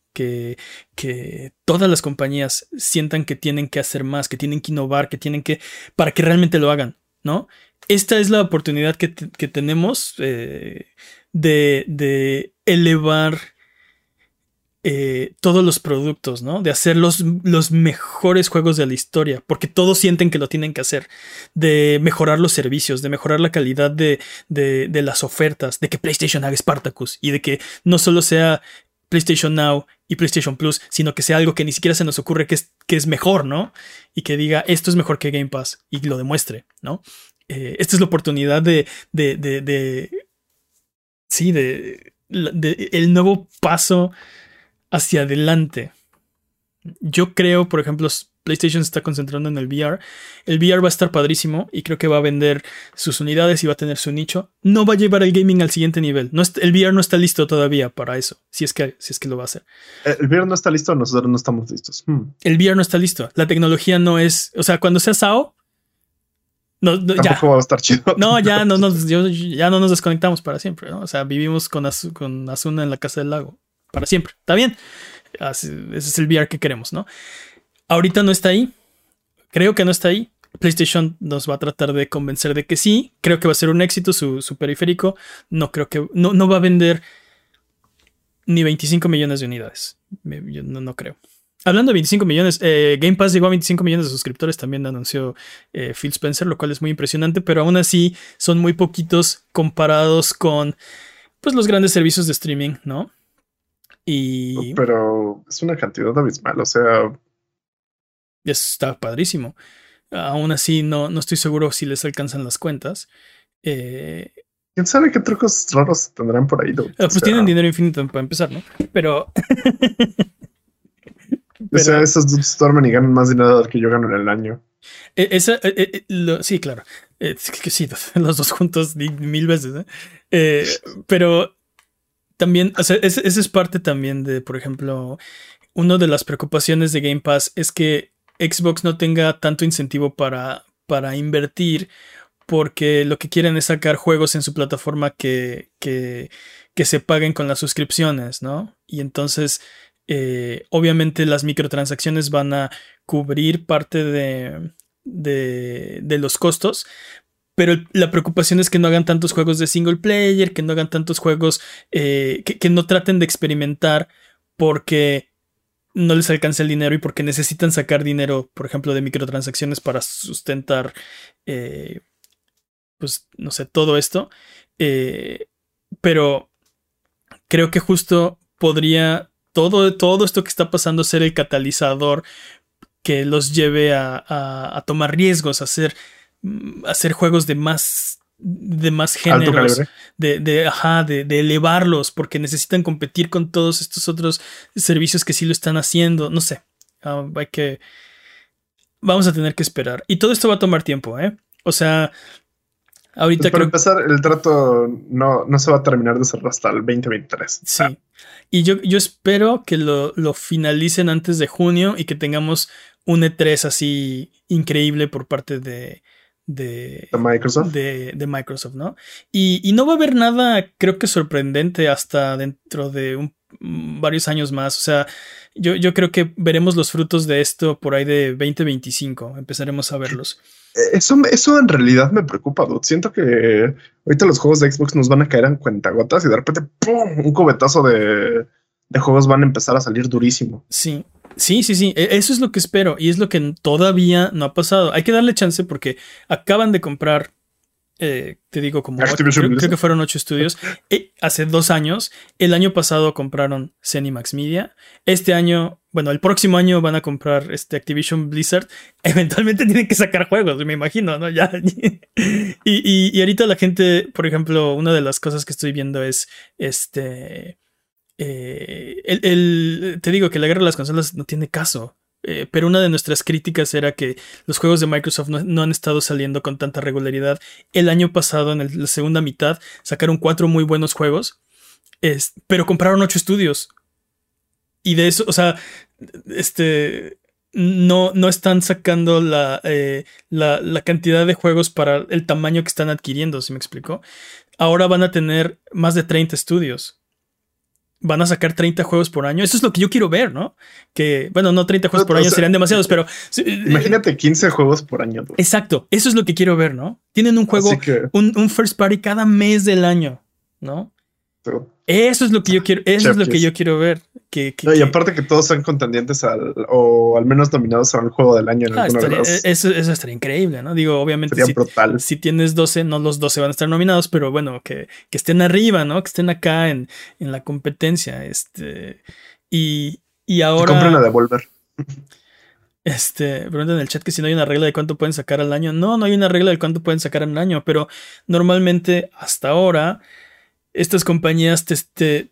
que, todas las compañías sientan que tienen que hacer más, que tienen que innovar, que tienen que, para que realmente lo hagan, ¿no? Esta es la oportunidad que, tenemos eh, de, elevar eh, todos los productos, ¿no? De hacer los, mejores juegos de la historia, porque todos sienten que lo tienen que hacer, de mejorar los servicios, de mejorar la calidad de, de las ofertas, de que PlayStation haga Spartacus y de que no solo sea PlayStation Now y PlayStation Plus, sino que sea algo que ni siquiera se nos ocurre que es, que es mejor, ¿no? Y que diga, esto es mejor que Game Pass y lo demuestre, ¿no? Eh, esta es la oportunidad de, de, de, sí, de, el nuevo paso hacia adelante. Yo creo, por ejemplo, PlayStation se está concentrando en el VR. El VR va a estar padrísimo y creo que va a vender sus unidades y va a tener su nicho. No va a llevar el gaming al siguiente nivel. No el VR no está listo todavía para eso, si es, que, si es que lo va a hacer. El VR no está listo, nosotros no estamos listos. Hmm. El VR no está listo. La tecnología no es. O sea, cuando sea SAO. No, ya. va a estar chido. No, ya no, nos, ya no nos desconectamos para siempre. O sea, vivimos con, con Asuna en la casa del lago. Para siempre. Está bien. ese es el VR que queremos, ¿no? Ahorita no está ahí. Creo que no está ahí. PlayStation nos va a tratar de convencer de que sí. Creo que va a ser un éxito su, periférico. No creo que. No, no, va a vender ni 25 millones de unidades. Yo no, creo. Hablando de 25 millones, eh, Game Pass llegó a 25 millones de suscriptores, también anunció eh, Phil Spencer, lo cual es muy impresionante, pero aún así son muy poquitos comparados con pues, los grandes servicios de streaming, ¿no? Y... Pero es una cantidad abismal, o sea, está padrísimo. Aún así, no, no estoy seguro si les alcanzan las cuentas. Eh, ¿Quién sabe qué trucos raros tendrán por ahí? Ah, pues tienen dinero infinito para empezar, ¿no? Pero... O sea, esos dos duermen y ganan más dinero del que yo gano en el año. E, esa, e, e, sí, claro. que sí, los dos juntos mil veces. ¿eh? pero también, o sea, esa es parte también de, por ejemplo, una de las preocupaciones de Game Pass es que Xbox no tenga tanto incentivo para, para invertir porque lo que quieren es sacar juegos en su plataforma que, que, que se paguen con las suscripciones, ¿no? Y entonces, eh, obviamente las microtransacciones van a cubrir parte de, de, los costos, pero la preocupación es que no hagan tantos juegos de single player, que no hagan tantos juegos, eh, que, no traten de experimentar, porque no les alcanza el dinero y porque necesitan sacar dinero, por ejemplo, de microtransacciones para sustentar, eh, pues, no sé, todo esto. Eh, pero creo que justo podría todo, todo esto que está pasando ser el catalizador que los lleve a, tomar riesgos, a hacer, mm, a hacer juegos de más de más géneros, de, de, ajá, de, de, elevarlos, porque necesitan competir con todos estos otros servicios que sí lo están haciendo. No sé, ah, hay que. Vamos a tener que esperar. Y todo esto va a tomar tiempo, ¿eh? O sea, ahorita pues Para empezar, el trato no, no, se va a terminar de cerrar hasta el 2023. Sí. Y yo, yo espero que lo, lo finalicen antes de junio y que tengamos un E3 así increíble por parte de, de, Microsoft. De, Microsoft, ¿no? Y, no va a haber nada, creo que sorprendente hasta dentro de varios años más. O sea, yo, yo, creo que veremos los frutos de esto por ahí de 2025. Empezaremos a verlos. Eh, eso, eso en realidad me preocupa, dude. Siento que ahorita los juegos de Xbox nos van a caer en cuentagotas y de repente ¡pum! un cubetazo de, de juegos van a empezar a salir durísimo. Sí, Sí, sí, sí, e, eso es lo que espero y es lo que todavía no ha pasado. Hay que darle chance porque acaban de comprar, eh, te digo, como creo, que fueron ocho estudios. Eh, hace dos años, el año pasado compraron Cenimax Media. Este año, bueno, el próximo año van a comprar este Activision Blizzard. Eventualmente tienen que sacar juegos, me imagino, ¿no? Ya. y, y ahorita la gente, por ejemplo, una de las cosas que estoy viendo es este eh, el, te digo que la guerra de las consolas no tiene caso. Eh, pero una de nuestras críticas era que los juegos de Microsoft no, han estado saliendo con tanta regularidad. El año pasado, en la segunda mitad, sacaron cuatro muy buenos juegos, pero compraron ocho estudios. Y de eso, o sea, este, no, no están sacando la, eh, la, cantidad de juegos para el tamaño que están adquiriendo, ¿se me explicó? Ahora van a tener más de 30 estudios van a sacar 30 juegos por año. Eso es lo que yo quiero ver, ¿no? Que, bueno, no 30 juegos por año serían demasiados, pero... Eh, Imagínate 15 juegos por año. Exacto, eso es lo que quiero ver, ¿no? Tienen un juego, un, first party cada mes del año, ¿no? Eso es lo que yo quiero, eso es lo que yo quiero ver. Que, y aparte que todos sean contendientes al, o al menos nominados al juego del año. En ah, eso, eso, estaría increíble, ¿no? Digo, obviamente, si, si, tienes 12, no los 12 van a estar nominados, pero bueno, que, que estén arriba, ¿no? Que estén acá en, en la competencia. Este, y, y ahora. Compren a Devolver. Este, preguntan en el chat que si no hay una regla de cuánto pueden sacar al año. No, no hay una regla de cuánto pueden sacar al año, pero normalmente hasta ahora estas compañías te,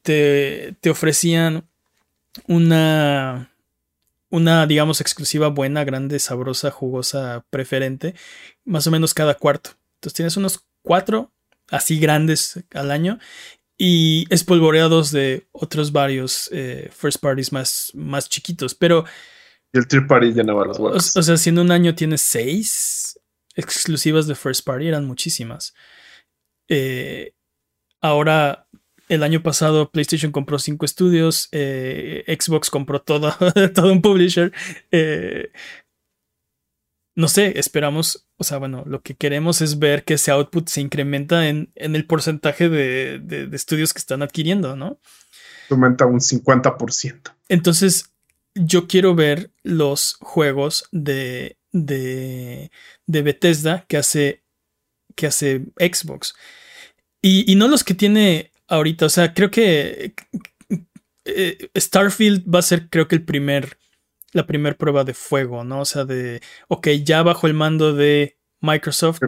te, ofrecían una, una, digamos, exclusiva buena, grande, sabrosa, jugosa, preferente, más o menos cada cuarto. Entonces tienes unos cuatro así grandes al año y espolvoreados de otros varios eh, first parties más, más chiquitos. Pero. Y el third party llenaba las O, sea, si en un año tienes seis exclusivas de first party, eran muchísimas. Eh, Ahora, el año pasado PlayStation compró cinco estudios, eh, Xbox compró todo, todo un publisher. Eh, no sé, esperamos, o sea, bueno, lo que queremos es ver que ese output se incrementa en, el porcentaje de, estudios que están adquiriendo, ¿no? Aumenta un 50%. Entonces, yo quiero ver los juegos de, de, de Bethesda que hace, que hace Xbox. Y, no los que tiene ahorita. O sea, creo que eh, Starfield va a ser, creo que el primer, la primera prueba de fuego, ¿no? O sea, de, ok, ya bajo el mando de Microsoft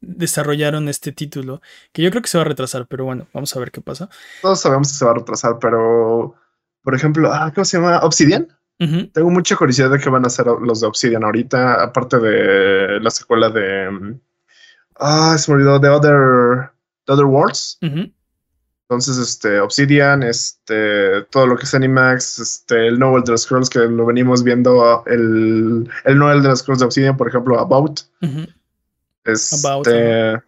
desarrollaron este título, que yo creo que se va a retrasar, pero bueno, vamos a ver qué pasa. Todos sabemos que se va a retrasar, pero, por ejemplo, ah, ¿cómo se llama? Obsidian. Tengo mucha curiosidad de qué van a hacer los de Obsidian ahorita, aparte de la secuela de... Ah, se me olvidó, The Other... The Other Worlds. Entonces, este, Obsidian, este, todo lo que es Animax, este, el de los Scrolls que lo venimos viendo, el, el de los Scrolls de Obsidian, por ejemplo, About. Este,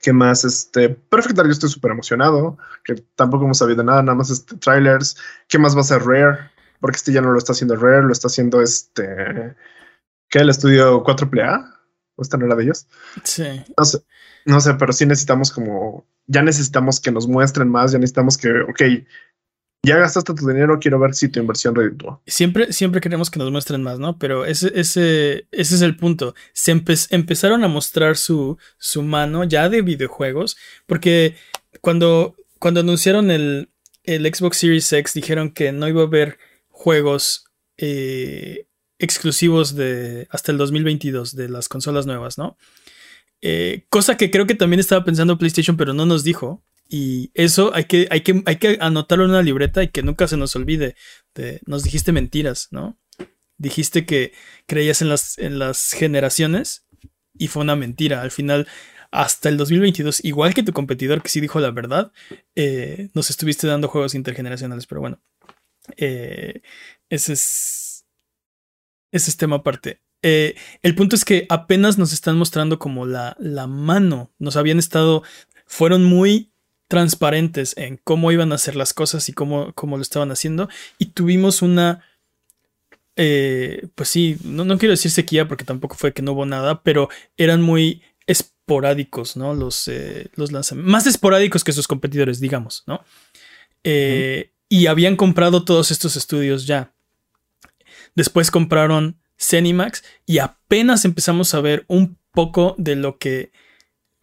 ¿Qué más? Este, Perfect Dark, yo estoy súper emocionado, que tampoco hemos sabido nada, nada más este, trailers. ¿Qué más va a ser Rare? Porque este ya no lo está haciendo Rare, lo está haciendo este, ¿qué? El estudio 4A. ¿O esta no era de ellos? Sí. No sé. No sé, pero sí necesitamos como, ya necesitamos que nos muestren más, ya necesitamos que, ok, ya gastaste tu dinero, quiero ver si tu inversión reditúa. Siempre, siempre queremos que nos muestren más, ¿no? Pero ese, ese, ese es el punto. Se empezaron a mostrar su, su mano ya de videojuegos, porque cuando, cuando anunciaron el, el Xbox Series X dijeron que no iba a haber juegos eh, exclusivos de hasta el 2022 de las consolas nuevas, ¿no? Eh, cosa que creo que también estaba pensando PlayStation, pero no nos dijo. Y eso hay que, hay que, hay que anotarlo en una libreta y que nunca se nos olvide. nos dijiste mentiras, ¿no? Dijiste que creías en las, en las generaciones y fue una mentira. Al final, hasta el 2022, igual que tu competidor que sí dijo la verdad, eh, nos estuviste dando juegos intergeneracionales. Pero bueno, eh, ese es, ese es tema aparte. Eh, el punto es que apenas nos están mostrando como la, la mano. Nos habían estado, fueron muy transparentes en cómo iban a hacer las cosas y cómo, cómo lo estaban haciendo. Y tuvimos una, eh, pues sí, no, no, quiero decir sequía porque tampoco fue que no hubo nada, pero eran muy esporádicos, ¿no? Los, eh, los lanzamientos. Más esporádicos que sus competidores, digamos, ¿no? Eh, y habían comprado todos estos estudios ya. Después compraron Cenimax y apenas empezamos a ver un poco de lo que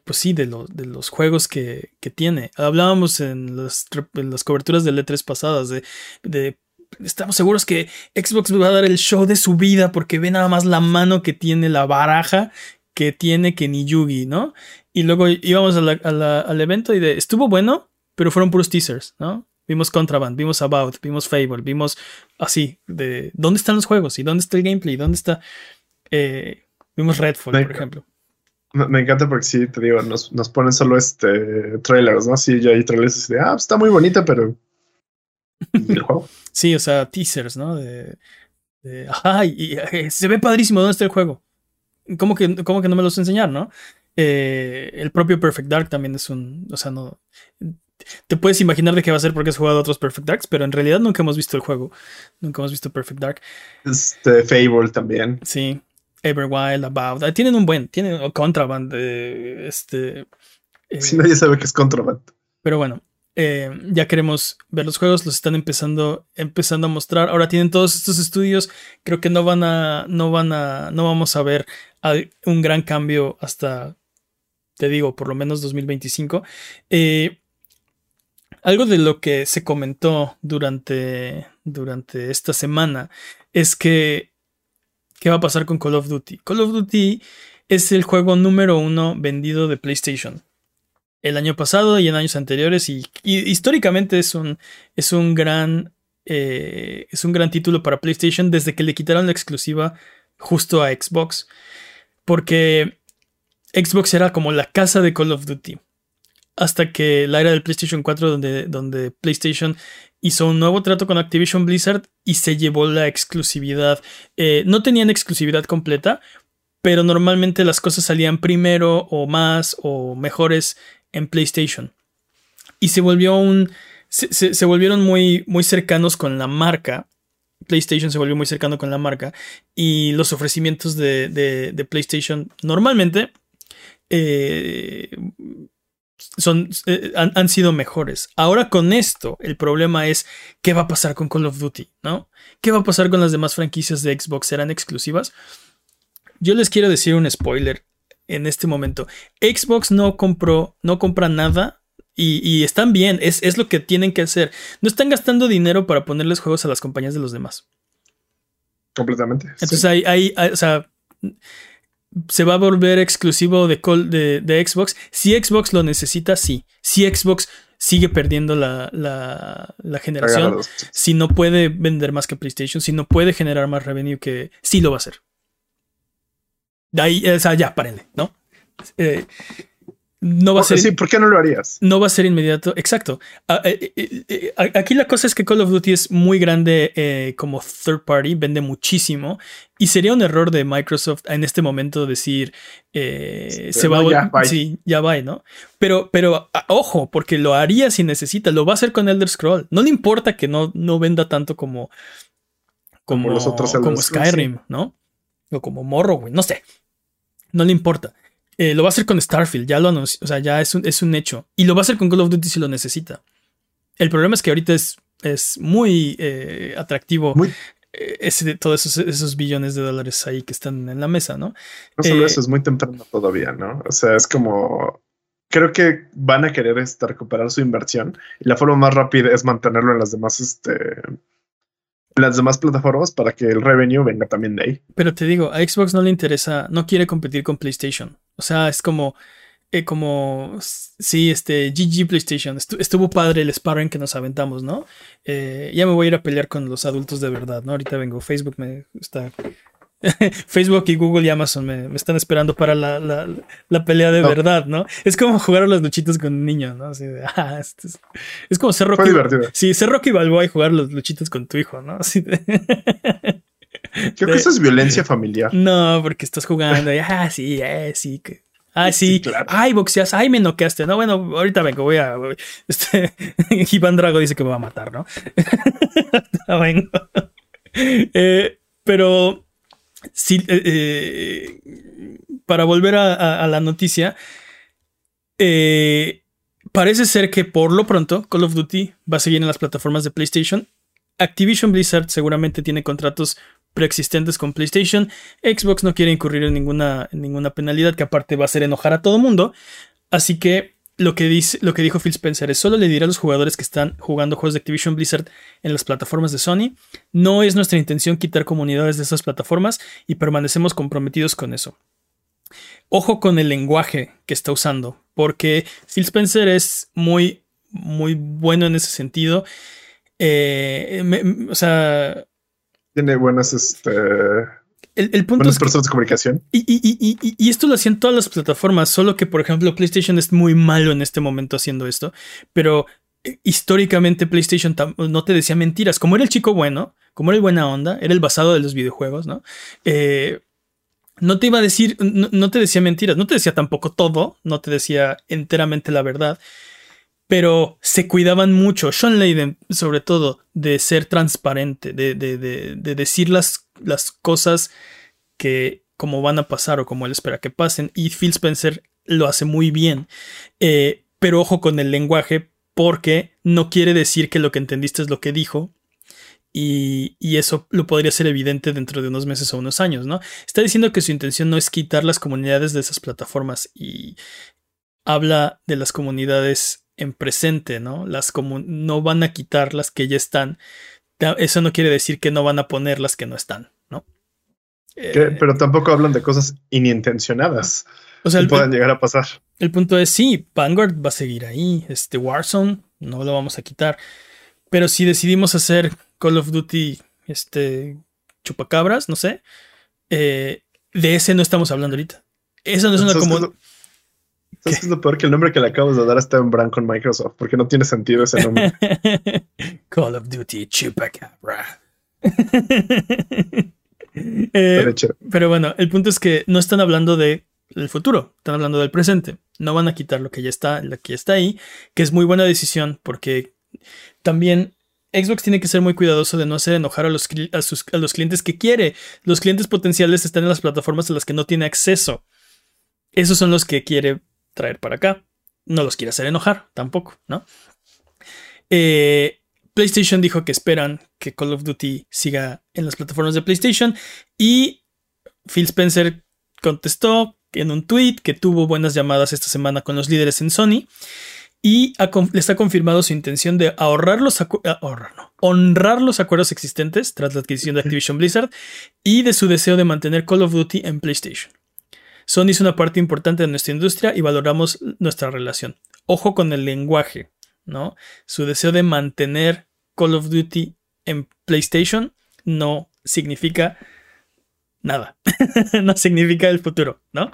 pues sí, de, de los juegos que, tiene. Hablábamos en las, coberturas de letras pasadas de, estamos seguros que Xbox va a dar el show de su vida porque ve nada más la mano que tiene, la baraja que tiene que ni Yugi, ¿no? Y luego íbamos al evento y de, estuvo bueno, pero fueron puros teasers, ¿no? Vimos Contraband, vimos About, vimos Fable, vimos así, de dónde están los juegos y dónde está el gameplay, dónde está... Eh, vimos Redfall, por ejemplo. Me, encanta porque sí, te digo, nos, nos ponen solo este trailers, ¿no? Sí, ya hay trailers de, ah, pues está muy bonita, pero. el juego? sí, o sea, teasers, ¿no? De. de ajá, y, eh, se ve padrísimo dónde está el juego. ¿Cómo que, cómo que no me los enseñar, no? Eh, el propio Perfect Dark también es un. O sea, no. Te puedes imaginar de qué va a ser porque has jugado otros Perfect Darks, pero en realidad nunca hemos visto el juego. Nunca hemos visto Perfect Dark. Este Fable también. Sí. Everwild, About. Ah, tienen un buen, tienen Contraband. Eh, este. Eh, si nadie sabe que es Contraband. Pero bueno, eh, ya queremos ver los juegos, los están empezando, empezando a mostrar. Ahora tienen todos estos estudios. Creo que no van a, no van a, no vamos a ver un gran cambio hasta, te digo, por lo menos 2025. Algo de lo que se comentó durante, durante esta semana es que ¿Qué va a pasar con Call of Duty? Call of Duty es el juego número uno vendido de PlayStation. El año pasado y en años anteriores. Y, históricamente es un, es un gran. Eh, es un gran título para PlayStation desde que le quitaron la exclusiva justo a Xbox. Porque Xbox era como la casa de Call of Duty. Hasta que la era del PlayStation 4, donde, donde PlayStation hizo un nuevo trato con Activision Blizzard y se llevó la exclusividad. Eh, no tenían exclusividad completa, pero normalmente las cosas salían primero o más o mejores en PlayStation. Y se volvió un. Se, volvieron muy, muy cercanos con la marca. PlayStation se volvió muy cercano con la marca. Y los ofrecimientos de, de PlayStation normalmente eh, son, eh, han, sido mejores. Ahora con esto, el problema es qué va a pasar con Call of Duty, ¿no? ¿Qué va a pasar con las demás franquicias de Xbox? ¿Serán exclusivas? Yo les quiero decir un spoiler en este momento. Xbox no compró, no compra nada y, están bien, es, es, lo que tienen que hacer. No están gastando dinero para ponerles juegos a las compañías de los demás. Completamente. Entonces hay, hay, o sea, se va a volver exclusivo de, de, Xbox. Si Xbox lo necesita, sí. Si Xbox sigue perdiendo la, la, generación, si no puede vender más que PlayStation, si no puede generar más revenue que sí lo va a hacer. De ahí, o sea, ya, párenle, ¿no? Eh, no va a ser. Sí, ¿por qué no lo harías? No va a ser inmediato. Exacto. Ah, eh, eh, aquí la cosa es que Call of Duty es muy grande como third party, vende muchísimo. Y sería un error de Microsoft en este momento decir se va a Sí, ya va, ¿no? Pero, pero ah, ojo, porque lo haría si necesita. Lo va a hacer con Elder Scroll. No le importa que no, no venda tanto como. Como, los otros Como Skyrim, ¿no? O como Morrowind, no sé. No le importa. Eh, lo va a hacer con Starfield, ya lo anunció, o sea, ya es un, es un hecho. Y lo va a hacer con Call of Duty si lo necesita. El problema es que ahorita es Es muy eh, atractivo Muy- eh, ese, todos esos, esos billones de dólares ahí que están en la mesa, ¿no? No solo Eh, eso, es muy temprano todavía, ¿no? O sea, es como. Creo que van a querer este, recuperar su inversión y la forma más rápida es mantenerlo en las demás, este, en las demás plataformas para que el revenue venga también de ahí. Pero te digo, a Xbox no le interesa, no quiere competir con PlayStation. O sea, es como, eh, como, sí, este, GG PlayStation. Estu- estuvo padre el sparring que nos aventamos, ¿no? Eh, ya me voy a ir a pelear con los adultos de verdad, ¿no? Ahorita vengo, Facebook me está... Facebook y Google y Amazon me, me están esperando para la, la- la pelea de No. verdad, ¿no? Es como jugar a los luchitos con un niño, ¿no? Así de, ah, este es, es como ser Fue Rocky. divertido. Sí, ser Rocky Balboa y jugar los luchitos con tu hijo, ¿no? Así de- Creo que eso es violencia familiar. No, porque estás jugando y, ah, sí, eh, sí. Que... Ah, sí. Sí, claro. Ay, boxeas. Ay, me noqueaste. No, bueno, ahorita vengo. Voy a. Este. Iván Drago dice que me va a matar, ¿no? Ahorita vengo. Eh, pero. Sí. eh, eh, para volver a, a- a la noticia. eh, parece ser que por lo pronto Call of Duty va a seguir en las plataformas de PlayStation. Activision Blizzard seguramente tiene contratos preexistentes con PlayStation. Xbox no quiere incurrir en ninguna, ninguna penalidad que aparte va a hacer enojar a todo mundo. Así que lo que, dice, lo que dijo Phil Spencer es solo le diré a los jugadores que están jugando juegos de Activision Blizzard en las plataformas de Sony. No es nuestra intención quitar comunidades de esas plataformas y permanecemos comprometidos con eso. Ojo con el lenguaje que está usando, porque Phil Spencer es muy, muy bueno en ese sentido. Eh, o sea, Tiene buenas, este, el, el punto buenas es que- personas de comunicación. y, y- y- y- y esto lo hacían todas las plataformas, solo que, por ejemplo, PlayStation es muy malo en este momento haciendo esto, pero eh, históricamente PlayStation no te decía mentiras. Como era el chico bueno, como era el buena onda, era el basado de los videojuegos, ¿no? Eh, no te iba a decir, no, no te decía mentiras, no te decía tampoco todo, no te decía enteramente la verdad, pero se cuidaban mucho, Sean Layden sobre todo, de ser transparente, de, de- de- de decir las, las cosas que como van a pasar o como él espera que pasen, y Phil Spencer lo hace muy bien, Eh, pero ojo con el lenguaje porque no quiere decir que lo que entendiste es lo que dijo. Y, y eso lo podría ser evidente dentro de unos meses o unos años, ¿no? Está diciendo que su intención no es quitar las comunidades de esas plataformas y habla de las comunidades en presente, ¿no? Las no van a quitar las que ya están. Eso no quiere decir que no van a poner las que no están, ¿no? Eh, pero tampoco hablan de cosas inintencionadas o sea, que el, puedan llegar a pasar. el punto es sí, Vanguard va a seguir ahí, este Warzone no lo vamos a quitar, pero si decidimos hacer Call of Duty, este chupacabras, no sé, eh, de ese no estamos hablando ahorita. Eso no es una ¿Sabes como es lo- ¿Sabes qué es lo peor? Que el nombre que le acabas de dar está en brand con Microsoft, porque no tiene sentido ese nombre. Call of Duty Chupacabra. Eh, Pero bueno, el punto es que no están hablando de el futuro, están hablando del presente. No van a quitar lo que ya está, lo que ya está ahí, que es muy buena decisión porque también Xbox tiene que ser muy cuidadoso de no hacer enojar a los, a sus- a los clientes que quiere. Los clientes potenciales están en las plataformas a las que no tiene acceso. Esos son los que quiere traer para acá. No los quiere hacer enojar tampoco, ¿no? Eh, PlayStation dijo que esperan que Call of Duty siga en las plataformas de PlayStation y Phil Spencer contestó en un tweet que tuvo buenas llamadas esta semana con los líderes en Sony y ha les ha confirmado su intención de ahorrar los ah, ahorrar, no, honrar los acuerdos existentes tras la adquisición de Activision Blizzard y de su deseo de mantener Call of Duty en PlayStation. Sony es una parte importante de nuestra industria y valoramos nuestra relación. Ojo con el lenguaje, ¿no? Su deseo de mantener Call of Duty en PlayStation no significa nada. no significa el futuro, ¿no?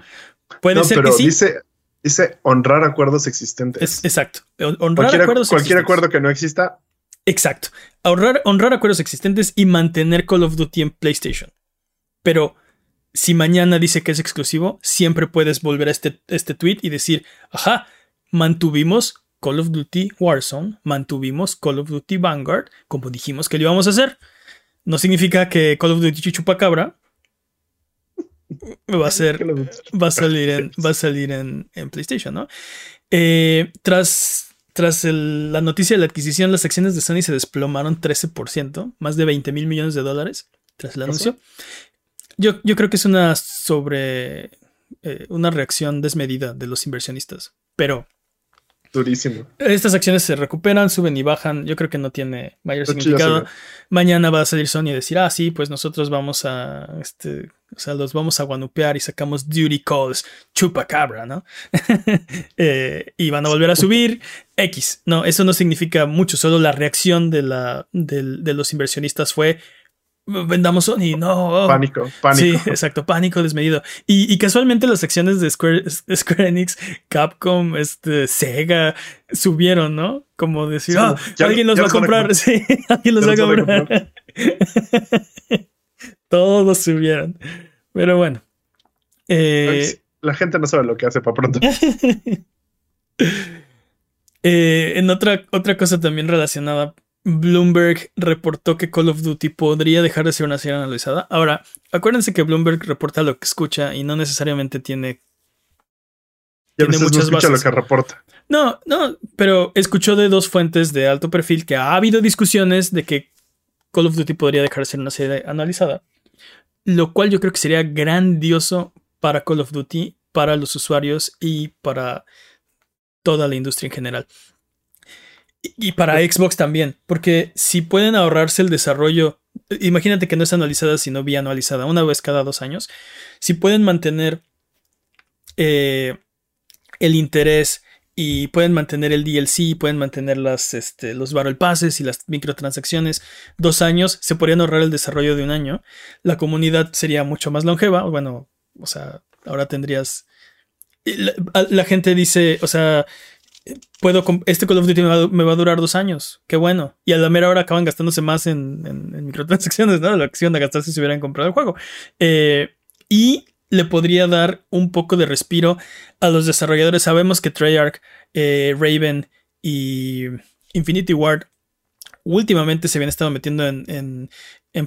Puede No, ser pero que sí. dice, dice honrar acuerdos existentes. Es- exacto. Hon- Honrar cualquier acuerdos cualquier existentes. acuerdo que no exista, Exacto. Ahorrar, honrar acuerdos existentes y mantener Call of Duty en PlayStation. Pero si mañana dice que es exclusivo, siempre puedes volver a este, este tweet y decir, ajá, mantuvimos Call of Duty Warzone, mantuvimos Call of Duty Vanguard, como dijimos que lo íbamos a hacer. No significa que Call of Duty Chupacabra va a ser va a salir en, va a salir en, en PlayStation, ¿no? Eh, tras tras la noticia de la adquisición, las acciones de Sony se desplomaron 13%, más de 20 mil millones de dólares tras el anuncio. Yo, yo creo que es una sobre. Eh, una reacción desmedida de los inversionistas. Pero Durísimo. Estas acciones se recuperan, suben y bajan. Yo creo que no tiene mayor significado. Mañana va a salir Sony y decir, ah, sí, pues nosotros vamos a, este, o sea, los vamos a guanupear y sacamos duty calls, chupacabra, ¿no? Eh, y van a volver a subir X. No, eso no significa mucho. Solo la reacción de, la, de los inversionistas fue, vendamos Sony, no. Pánico, pánico. Sí, exacto, pánico desmedido. Y, casualmente las acciones de Square, Enix, Capcom, este, Sega, subieron, ¿no? Como decir, ah, alguien los va a comprar. Sí, alguien los va a comprar. Todos subieron. Pero bueno. Eh, la gente no sabe lo que hace para pronto. Eh, en otra, otra cosa también relacionada Bloomberg reportó que Call of Duty podría dejar de ser una serie analizada. Ahora, acuérdense que Bloomberg reporta lo que escucha y no necesariamente tiene. tiene muchas no lo que reporta. No, no, pero escuchó de dos fuentes de alto perfil que ha habido discusiones de que Call of Duty podría dejar de ser una serie analizada. Lo cual yo creo que sería grandioso para Call of Duty, para los usuarios y para toda la industria en general. Y para Xbox también, porque si pueden ahorrarse el desarrollo, imagínate que no es anualizada, sino bianualizada, una vez cada dos años, si pueden mantener eh, el interés y pueden mantener el DLC, pueden mantener las, este, los Battle Passes y las microtransacciones dos años, se podrían ahorrar el desarrollo de un año. La comunidad sería mucho más longeva. Bueno, o sea, ahora tendrías. la gente dice, o sea, puedo este Call of Duty me va, a durar dos años. Qué bueno. Y a la mera hora acaban gastándose más en, microtransacciones, ¿no? La acción de gastarse si hubieran comprado el juego. Eh, y le podría dar un poco de respiro a los desarrolladores. Sabemos que Treyarch, eh, Raven y Infinity Ward últimamente se habían estado metiendo en,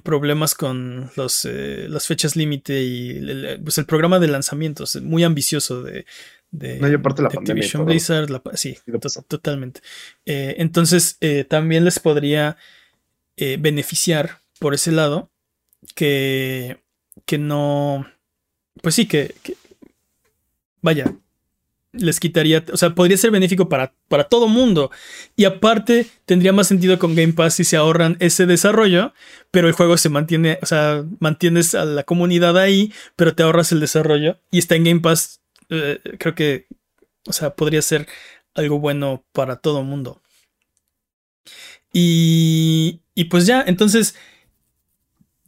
problemas con eh, las fechas límite y el, pues el programa de lanzamientos muy ambicioso de, de, no, parte de la pandemia. Blizzard, sí, totalmente. Eh, entonces, eh, también les podría eh, beneficiar por ese lado que, que no, pues sí, que, vaya, les quitaría, o sea, podría ser benéfico para, para todo mundo. Y aparte, tendría más sentido con Game Pass si se ahorran ese desarrollo, pero el juego se mantiene, o sea, mantienes a la comunidad ahí, pero te ahorras el desarrollo y está en Game Pass eh, creo que, o sea, podría ser algo bueno para todo mundo. Y, y pues ya, entonces,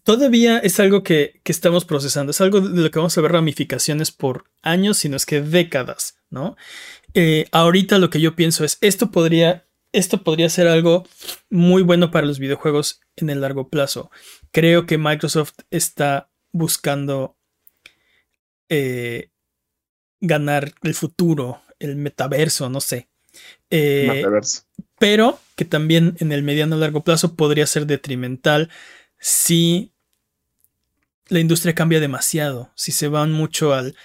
todavía es algo que, estamos procesando, es algo de lo que vamos a ver ramificaciones por años, sino es que décadas, ¿no? Eh, ahorita lo que yo pienso es, esto podría, esto podría ser algo muy bueno para los videojuegos en el largo plazo. Creo que Microsoft está buscando eh, ganar el futuro, el metaverso, no sé. Eh, pero que también en el mediano largo plazo podría ser detrimental si la industria cambia demasiado, si se van mucho al,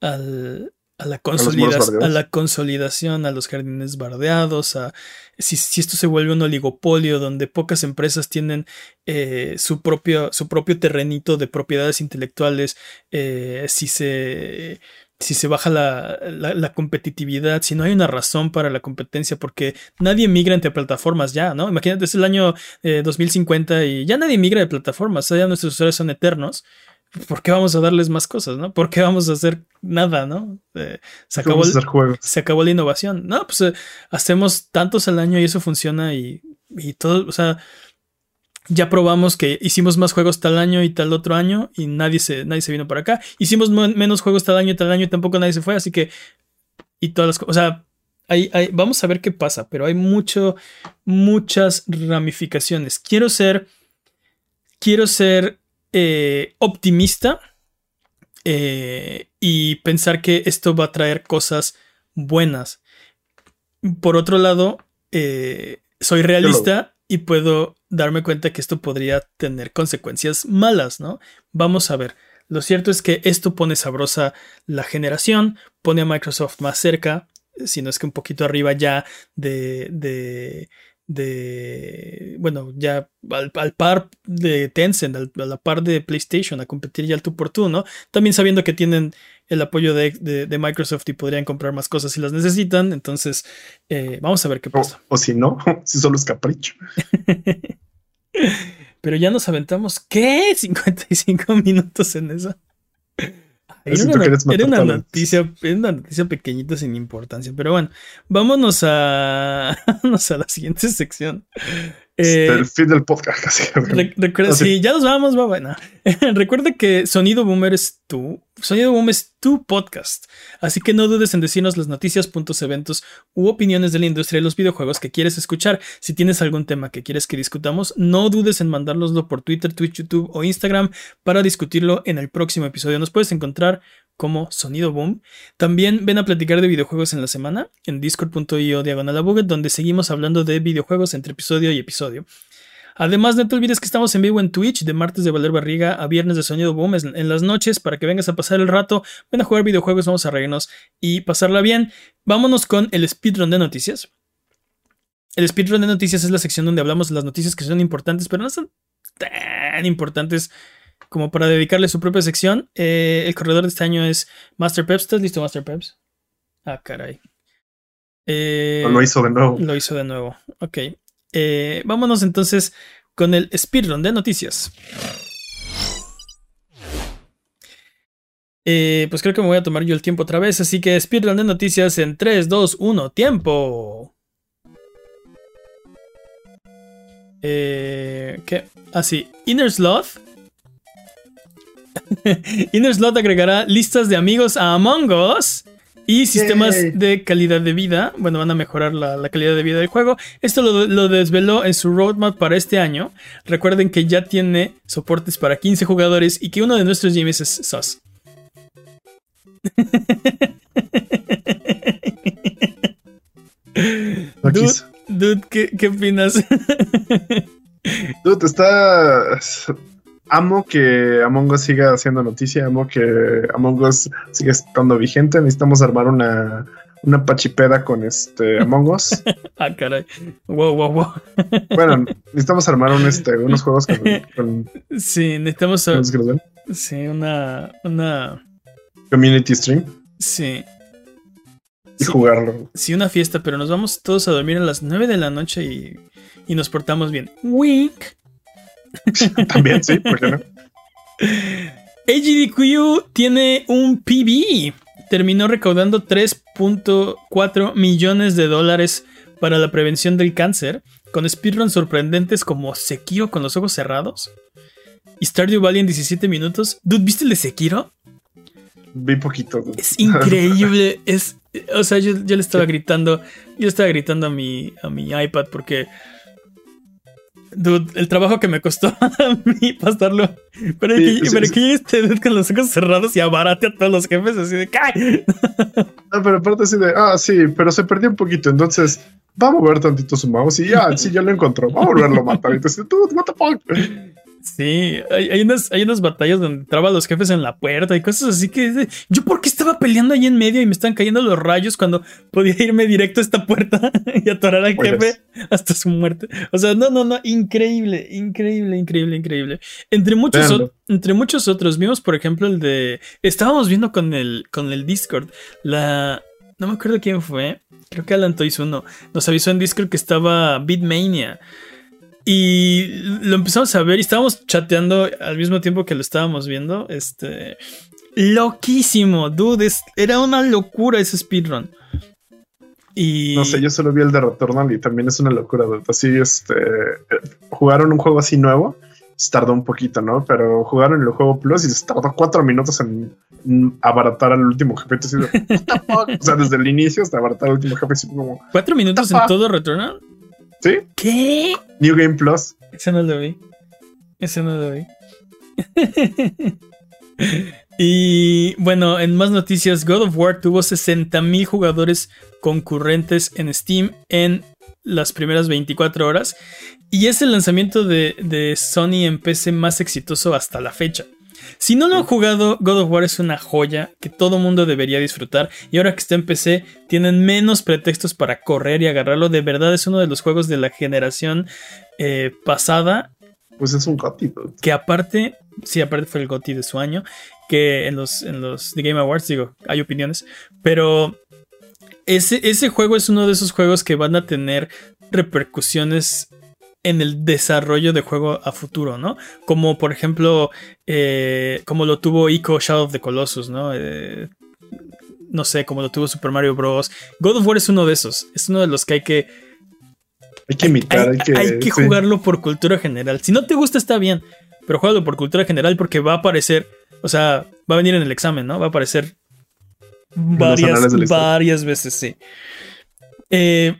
al a, la a, la consolidación, a los jardines bardeados, a si, esto se vuelve un oligopolio donde pocas empresas tienen eh, su, propio, su propio terrenito de propiedades intelectuales, eh, si se si se baja la, competitividad, si no hay una razón para la competencia, porque nadie migra entre plataformas ya, ¿no? Imagínate, es el año 2050 eh, y ya nadie migra de plataformas, ya nuestros usuarios son eternos. ¿Por qué vamos a darles más cosas, no? ¿Por qué vamos a hacer nada, no? Eh, se, acabó se acabó la innovación. No, pues eh, hacemos tantos al año y eso funciona y, y todo, o sea, ya probamos que hicimos más juegos tal año y tal otro año y nadie se, nadie se vino para acá. Hicimos menos juegos tal año y tal año y tampoco nadie se fue, así que... Y todas las cosas... O sea, hay, vamos a ver qué pasa, pero hay mucho, muchas ramificaciones. Quiero ser... Quiero ser eh, optimista eh, y pensar que esto va a traer cosas buenas. Por otro lado, eh, soy realista y puedo darme cuenta que esto podría tener consecuencias malas, ¿no? Vamos a ver. Lo cierto es que esto pone sabrosa la generación, pone a Microsoft más cerca, si no es que un poquito arriba ya de, de, de bueno, ya al, par de Tencent, a la par de PlayStation, a competir ya al tú por tú, ¿no? También sabiendo que tienen el apoyo de, Microsoft y podrían comprar más cosas si las necesitan, entonces eh, vamos a ver qué pasa. O, si no, si solo es capricho. Pero ya nos aventamos, ¿qué? 55 minutos en eso. Era una, noticia, una noticia pequeñita sin importancia, pero bueno, vámonos a, vámonos a la siguiente sección. Eh, el fin del podcast casi. recuerda, sí, ya nos vamos, va bueno. recuerda que Sonido Boomer es tú. Sonido Boom es tu podcast. Así que no dudes en decirnos las noticias, puntos, eventos u opiniones de la industria de los videojuegos que quieres escuchar. Si tienes algún tema que quieres que discutamos, no dudes en mandárnoslo por Twitter, Twitch, YouTube o Instagram para discutirlo en el próximo episodio. Nos puedes encontrar como Sonido Boom. También ven a platicar de videojuegos en la semana en discord.io diagonal donde seguimos hablando de videojuegos entre episodio y episodio. Además, no te olvides que estamos en vivo en Twitch de martes de Valer Barriga a viernes de Sonido Boom en las noches para que vengas a pasar el rato, ven a jugar videojuegos, vamos a reírnos y pasarla bien. Vámonos con el speedrun de noticias. El speedrun de noticias es la sección donde hablamos de las noticias que son importantes, pero no son tan importantes como para dedicarle su propia sección. Eh, el corredor de este año es Master Peps. ¿Estás listo, Master Peps? Ah, caray. Eh, lo hizo de nuevo. Lo hizo de nuevo. Ok. Eh, vámonos entonces con el speedrun de noticias. pues creo que me voy a tomar yo el tiempo otra vez, así que speedrun de noticias en 3, 2, 1, tiempo. ¿Qué? Así, ah, Inner Sloth Inner Slot agregará listas de amigos a Among Us y sistemas de calidad de vida. Bueno, van a mejorar la, calidad de vida del juego. Esto lo, desveló en su roadmap para este año. Recuerden que ya tiene soportes para 15 jugadores y que uno de nuestros GMs es SOS. dude, ¿qué, ¿qué opinas? dude, está amo que Among Us siga haciendo noticia, amo que Among Us siga estando vigente. Necesitamos armar una, una pachipeda con este Among Us. ah, caray. Wow, wow, wow. bueno, necesitamos armar un, este, unos juegos con, Sí, necesitamos. sí, una. Una. Community stream. Sí. Y jugarlo. Sí, una fiesta, pero nos vamos todos a dormir a las 9 de la noche y, y nos portamos bien. Wink. También, sí, ¿por qué no? AGDQ tiene un PB. Terminó recaudando 3.4 millones de dólares para la prevención del cáncer, con speedruns sorprendentes como Sekiro con los ojos cerrados y Stardew Valley en 17 minutos. Dude, ¿viste el de Sekiro? Vi poquito. Es increíble. es, o sea, yo, le estaba gritando, yo estaba gritando a mi, a mi iPad porque Dude, el trabajo que me costó a mí pasarlo. Pero, que, pero que llegue este dude con los ojos cerrados y abarate a todos los jefes así de ¡Cae! No, pero aparte así de, ah, sí, pero se perdió un poquito, entonces va a mover tantito su mouse y ya, sí, ya lo encontró, va a volverlo a matar. Y entonces, dude, what the fuck. Sí, hay, unas, hay unas batallas donde traba los jefes en la puerta y cosas así que yo por qué estaba peleando ahí en medio y me están cayendo los rayos cuando podía irme directo a esta puerta y atorar al jefe hasta su muerte. O sea, no, no, no, increíble, increíble, increíble, increíble. Entre muchos, entre muchos otros, vimos por ejemplo el de, estábamos viendo con el, con el Discord, la, no me acuerdo quién fue, creo que Alan Toys uno, nos avisó en Discord que estaba Beatmania. Y lo empezamos a ver y estábamos chateando al mismo tiempo que lo estábamos viendo. Este. Loquísimo, dude. era una locura ese speedrun. Y... No sé, yo solo vi el de Returnal y también es una locura. Así, este. Jugaron un juego así nuevo. Se tardó un poquito, ¿no? Pero jugaron el juego Plus y se tardó cuatro minutos en, abaratar al último jefe. o sea, desde el inicio hasta abaratar al último jefe. como, ¿Cuatro minutos en todo Returnal? ¿Sí? ¿Qué? New Game Plus. Ese no lo vi. Ese no lo vi. y bueno, en más noticias, God of War tuvo 60.000 jugadores concurrentes en Steam en las primeras 24 horas. Y es el lanzamiento de, de Sony en PC más exitoso hasta la fecha. Si no lo han jugado, God of War es una joya que todo mundo debería disfrutar. Y ahora que está en PC, tienen menos pretextos para correr y agarrarlo. De verdad es uno de los juegos de la generación eh, pasada. Pues es un GOTY. Que aparte, sí, aparte fue el GOTY de su año. Que en los, en los The Game Awards, digo, hay opiniones. Pero ese, ese juego es uno de esos juegos que van a tener repercusiones en el desarrollo de juego a futuro, ¿no? Como por ejemplo, eh, como lo tuvo Ico Shadow of the Colossus, ¿no? Eh, no sé, como lo tuvo Super Mario Bros. God of War es uno de esos, es uno de los que hay que... Hay que imitar, hay, que, hay que jugarlo por cultura general. Si no te gusta está bien, pero juégalo por cultura general porque va a aparecer, o sea, va a venir en el examen, ¿no? Va a aparecer varias, varias veces, sí. Eh,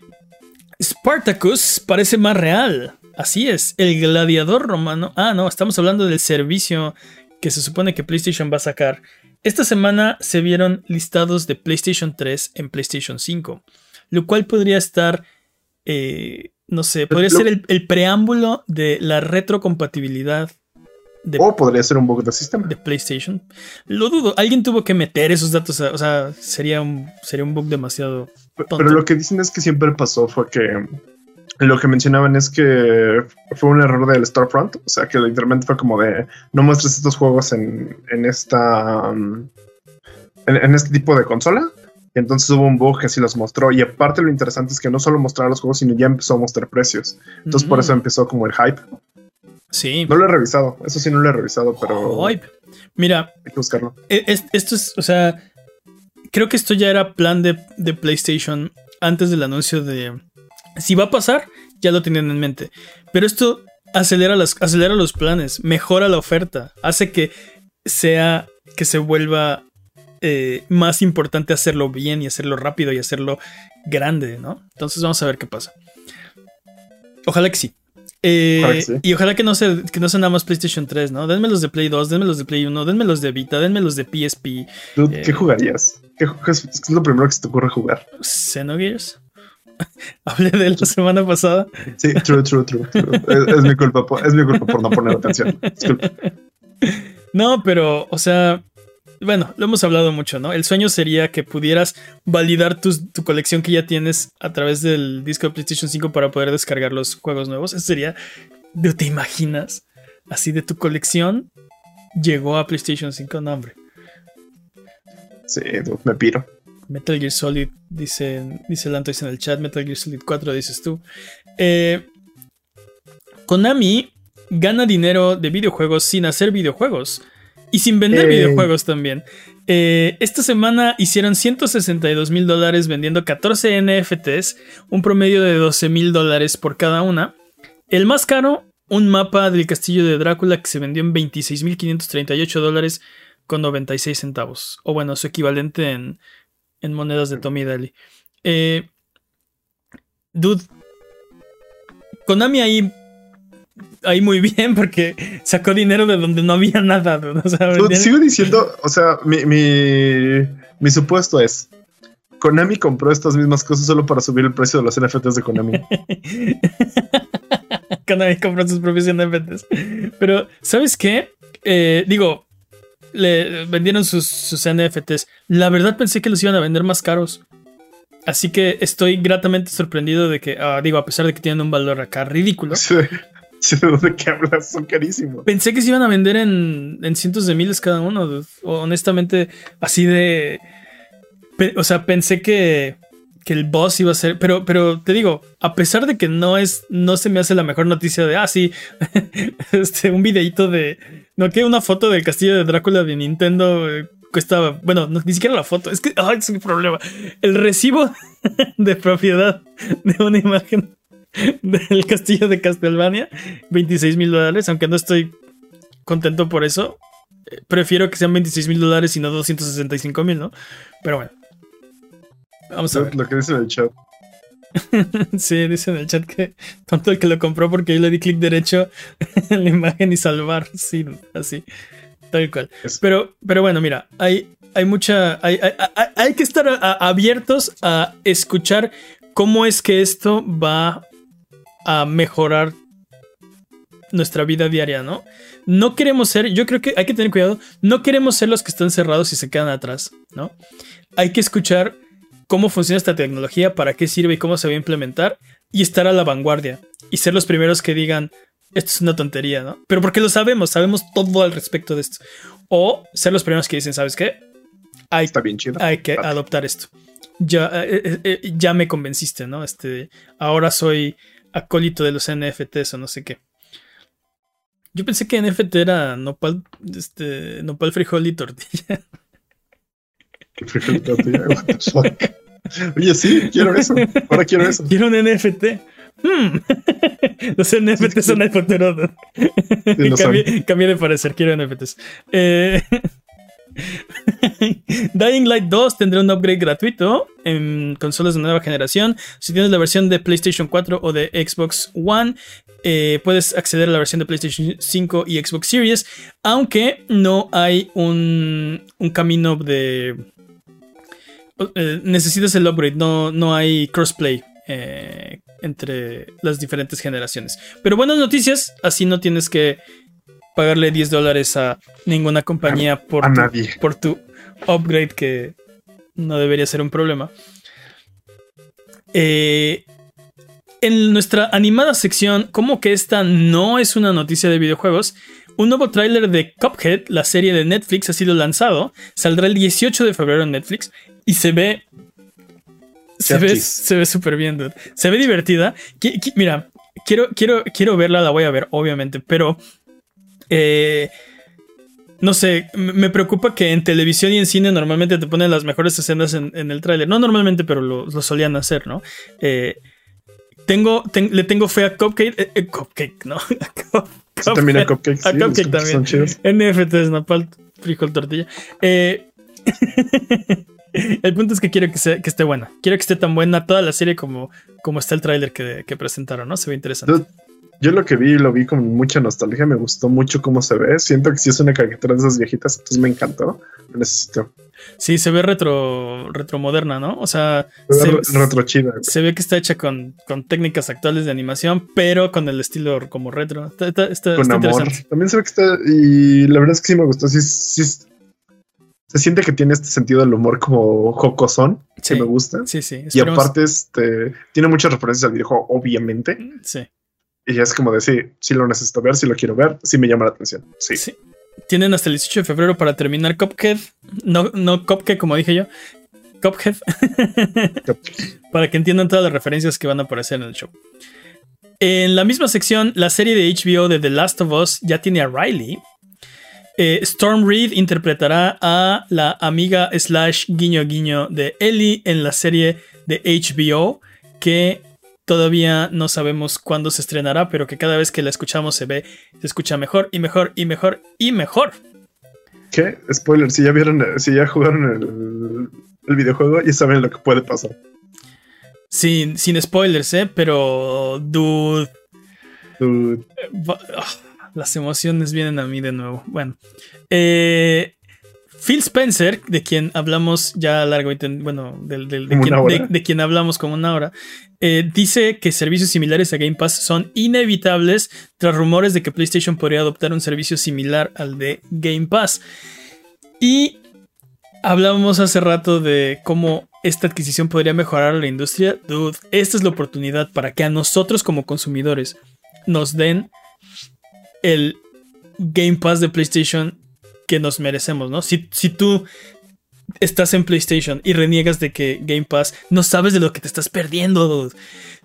Spartacus parece más real. Así es, el gladiador romano. Ah, no, estamos hablando del servicio que se supone que PlayStation va a sacar. Esta semana se vieron listados de PlayStation 3 en PlayStation 5, lo cual podría estar, eh, no sé, podría ser el, preámbulo de la retrocompatibilidad. De, o podría ser un bug de sistema. De PlayStation. Lo dudo. Alguien tuvo que meter esos datos. o sea, sería un, sería un bug demasiado. Pero lo que dicen es que siempre pasó fue que lo que mencionaban es que fue un error del Storefront, o sea que literalmente fue como de no muestres estos juegos en, en esta um, en, este tipo de consola. Y entonces hubo un bug que sí los mostró. Y aparte lo interesante es que no solo mostraba los juegos, sino ya empezó a mostrar precios. Entonces por eso mm. empezó como el hype. Sí. No lo he revisado, eso sí no lo he revisado, pero. Mira. Hay que buscarlo. E, esto es, o sea, creo que esto ya era plan de, de PlayStation antes del anuncio de, si va a pasar, ya lo tenían en mente. Pero esto acelera, las, acelera los planes, mejora la oferta, hace que sea, que se vuelva eh, más importante hacerlo bien y hacerlo rápido y hacerlo grande, ¿no? Entonces vamos a ver qué pasa. Ojalá que sí. Eh, y ojalá que no, se, que no sea nada más PlayStation 3, ¿no? Denme los de Play 2, denme los de Play 1, denme los de Vita, denme los de PSP. ¿Qué eh, jugarías? ¿Qué, es lo primero que se te ocurre jugar? Xenogears. Hablé de la semana pasada. Sí, true, true, true. Es, mi culpa, es mi culpa por no poner atención. No, pero, o sea, bueno, lo hemos hablado mucho, ¿no? El sueño sería que pudieras validar tu, colección que ya tienes a través del disco de PlayStation 5 para poder descargar los juegos nuevos. Eso sería, ¿te imaginas? Así de tu colección llegó a PlayStation 5, no, hombre. Sí, me piro. Metal Gear Solid, dice, dice Lantois en el chat. Metal Gear Solid 4, dices tú. Eh, Konami gana dinero de videojuegos sin hacer videojuegos. Y sin vender eh. videojuegos también. Eh, esta semana hicieron 162 mil dólares vendiendo 14 NFTs, un promedio de 12 mil dólares por cada una. El más caro, un mapa del castillo de Drácula que se vendió en 26 mil 538 dólares con 96 centavos. O bueno, su equivalente en, en monedas de Tommy Daly. Eh, dude, Konami ahí, ahí muy bien porque sacó dinero de donde no había nada. sigo diciendo, o sea, mi, mi, supuesto es, Konami compró estas mismas cosas solo para subir el precio de los NFTs de Konami. Konami compró sus propios NFTs. Pero, ¿sabes qué? Eh, digo, le vendieron sus, NFTs. La verdad pensé que los iban a vender más caros. Así que estoy gratamente sorprendido de que, ah, digo, a pesar de que tienen un valor acá ridículo. Sí, ¿de qué hablas? Son carísimos. Pensé que se iban a vender en, cientos de miles cada uno. Honestamente, así de... O sea, pensé que, que el boss iba a ser. Pero, pero te digo, a pesar de que no es. No se me hace la mejor noticia de. Ah, sí. este, un videito de. No, que una foto del castillo de Drácula de Nintendo eh, cuesta. Bueno, ni siquiera la foto. Es que. Ay, es un problema. El recibo de propiedad de una imagen del castillo de Castlevania. 26 mil dólares. Aunque no estoy contento por eso. Eh, prefiero que sean 26 mil dólares y no 265 mil, ¿no? Pero bueno. Vamos a ver. Lo que dice en el chat. sí, dice en el chat que tanto el que lo compró porque yo le di clic derecho en la imagen y salvar. Sí, así. Tal cual. Pero, pero bueno, mira, hay, hay mucha. Hay, hay, que estar abiertos a escuchar cómo es que esto va a mejorar nuestra vida diaria, ¿no? No queremos ser, yo creo que hay que tener cuidado, no queremos ser los que están cerrados y se quedan atrás, ¿no? Hay que escuchar cómo funciona esta tecnología, para qué sirve y cómo se va a implementar y estar a la vanguardia y ser los primeros que digan, esto es una tontería, ¿no? Pero porque lo sabemos, sabemos todo al respecto de esto. O ser los primeros que dicen, ¿sabes qué? Hay, Está bien chido. hay que adoptar esto. Ya, eh, eh, eh, ya me convenciste, ¿no? Este, ahora soy acólito de los NFTs o no sé qué. Yo pensé que NFT era nopal, este, nopal, frijol y tortilla. Frijol y tortilla, what the fuck. Oye, sí, quiero eso. Ahora quiero eso. Quiero un NFT. Hmm. Los NFTs son el futuro. Sí, cambié, cambié de parecer, quiero NFTs. Eh, Dying Light 2 tendrá un upgrade gratuito en consolas de nueva generación. Si tienes la versión de PlayStation 4 o de Xbox One, eh, puedes acceder a la versión de PlayStation 5 y Xbox Series, aunque no hay un, camino de... eh, necesitas el upgrade, no, no hay crossplay eh, entre las diferentes generaciones. Pero buenas noticias, así no tienes que pagarle 10 dólares a ninguna compañía por, a tu, nadie. por tu upgrade que no debería ser un problema. Eh, en nuestra animada sección, como que esta no es una noticia de videojuegos, un nuevo tráiler de Cuphead, la serie de Netflix, ha sido lanzado. Saldrá el 18 de febrero en Netflix y se ve. Se ve, se ve súper bien, dude. Se ve divertida. Mira, quiero, quiero, quiero verla, la voy a ver, obviamente, pero. Eh, no sé, me preocupa que en televisión y en cine normalmente te ponen las mejores escenas en, en el tráiler. No normalmente, pero lo, lo solían hacer, ¿no? Eh, tengo, ten- le tengo fe a Cupcake. eh, eh, cupcake, ¿no? También a. Cupcake. A sí, Cupcake también. Son chidos. NFTs, Napal, frijol, tortilla. Eh, el punto es que quiero que, sea- que esté buena. Quiero que esté tan buena toda la serie como, como está el tráiler que, que presentaron, ¿no? Se ve interesante. Yo, lo que vi, lo vi con mucha nostalgia. Me gustó mucho cómo se ve. Siento que sí es una caricatura de esas viejitas, entonces me encantó. Lo necesito. Sí, se ve retro, retromoderna, ¿no? O sea, Se se, ve re- retro chida. se ve que está hecha con, con técnicas actuales de animación, pero con el estilo como retro. Está, está- está- Con está amor. interesante. También se ve que está. Y la verdad es que sí me gustó. Sí, sí, se siente que tiene este sentido del humor como jocosón, Sí. que me gusta. Sí, sí. Y aparte, este tiene muchas referencias al videojuego, obviamente. Sí. Y es como decir, si lo necesito ver, si lo quiero ver, si me llama la atención. Sí. Sí. Tienen hasta el 18 de febrero para terminar Cuphead. No, no como dije yo. Cuphead. para que entiendan todas las referencias que van a aparecer en el show. En la misma sección, la serie de HBO de The Last of Us ya tiene a Riley. Eh, Storm Reed interpretará a la amiga slash guiño guiño de Ellie en la serie de HBO que todavía no sabemos cuándo se estrenará, pero que cada vez que la escuchamos se ve, se escucha mejor y mejor y mejor y mejor. ¿Qué? Spoiler, si ya vieron, si ya jugaron el, el videojuego, ya saben lo que puede pasar. Sin, sin spoilers, ¿eh? Pero, dude, Dude, ah, las emociones vienen a mí de nuevo. Bueno. Eh, Phil Spencer, de quien hablamos ya a largo y ten- bueno, de, quien, de- hablamos como una hora, eh, dice que servicios similares a Game Pass son inevitables tras rumores de que PlayStation podría adoptar un servicio similar al de Game Pass. Y hablábamos hace rato de cómo esta adquisición podría mejorar la industria. Dude, esta es la oportunidad para que a nosotros como consumidores nos den el Game Pass de PlayStation que nos merecemos, ¿no? Si, si tú estás en PlayStation y reniegas de que Game Pass, no sabes de lo que te estás perdiendo. dude.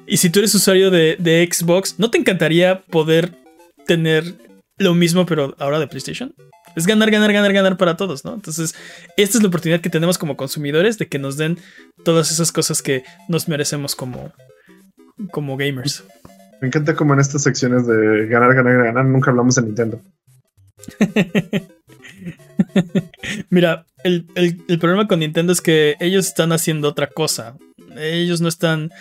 Y si tú eres usuario de, de Xbox, ¿no te encantaría poder tener lo mismo, pero ahora de PlayStation? Es ganar, ganar, ganar, ganar para todos, ¿no? Entonces, esta es la oportunidad que tenemos como consumidores de que nos den todas esas cosas que nos merecemos como, como gamers. me encanta como en estas secciones de ganar, ganar, ganar, nunca hablamos de Nintendo. Mira, el, el- el problema con Nintendo es que ellos están haciendo otra cosa. Ellos no están.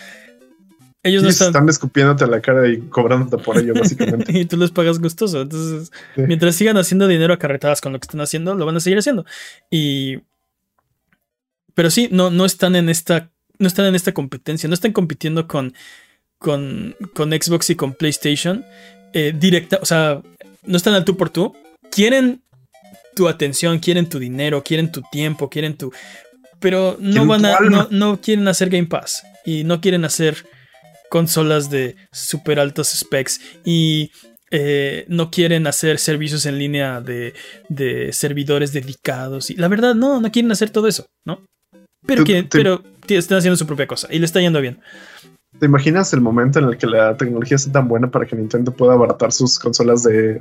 Ellos no están. están escupiéndote a la cara y cobrándote por ello, básicamente. y tú les pagas gustoso. Entonces, Sí. mientras sigan haciendo dinero a carretadas con lo que están haciendo, lo van a seguir haciendo. Y. Pero sí, no, no están en esta. No están en esta competencia. No están compitiendo con. Con, con Xbox y con PlayStation. eh, directa, o sea, no están al tú por tú, quieren tu atención, quieren tu dinero, quieren tu tiempo, quieren tu... Pero no van a, no, no quieren hacer Game Pass y no quieren hacer consolas de super altos specs y eh, no quieren hacer servicios en línea de, de servidores dedicados. Y la verdad, no, no quieren hacer todo eso, ¿no? Pero, te- pero están haciendo su propia cosa y le está yendo bien. ¿Te imaginas el momento en el que la tecnología sea tan buena para que Nintendo pueda abaratar sus consolas de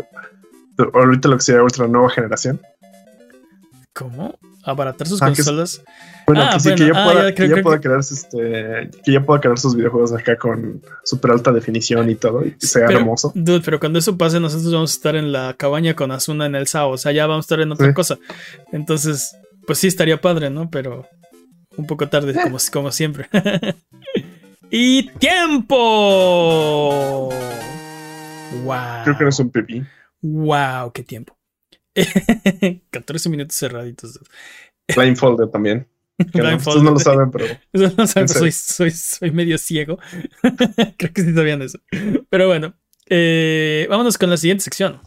ahorita lo que sería ultra nueva generación? ¿Cómo? ¿Abaratar sus Ah, que consolas? Bueno, Ah, que sí, bueno, que ya ah, pueda, ya que ya pueda crear este, que ya pueda crear sus videojuegos acá con super alta definición y todo, y sea Pero, hermoso. Dude, pero cuando eso pase, nosotros vamos a estar en la cabaña con Asuna en el Sao. O sea, ya vamos a estar en otra Sí. cosa. Entonces, pues sí estaría padre, ¿no? Pero un poco tarde, como, como siempre. y tiempo. Wow. Creo que no es un pipí. Wow, qué tiempo. 14 minutos cerraditos. dude. Blindfolded también. No, ustedes no lo saben, pero Eso no saben, ¿En soy, soy, soy medio ciego. Creo que sí sabían eso. Pero bueno, eh, vámonos con la siguiente sección.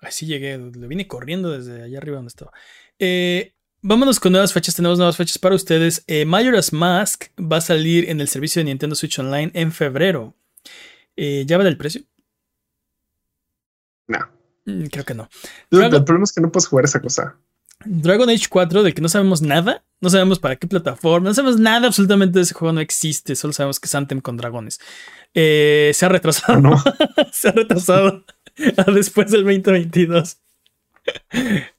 Así llegué, le vine corriendo desde allá arriba donde estaba. Eh, vámonos con nuevas fechas. Tenemos nuevas fechas para ustedes. Eh, Majora's Mask va a salir en el servicio de Nintendo Switch Online en febrero. Eh, ¿Ya vale el precio? no. Mm, Creo que no. Dragon- el problema es que no puedes jugar esa cosa. Dragon Age 4, de que no sabemos nada, no sabemos para qué plataforma, no sabemos nada absolutamente de ese juego, no existe, solo sabemos que es Anthem con dragones. Eh, se ha retrasado, No. se ha retrasado a después del 2022.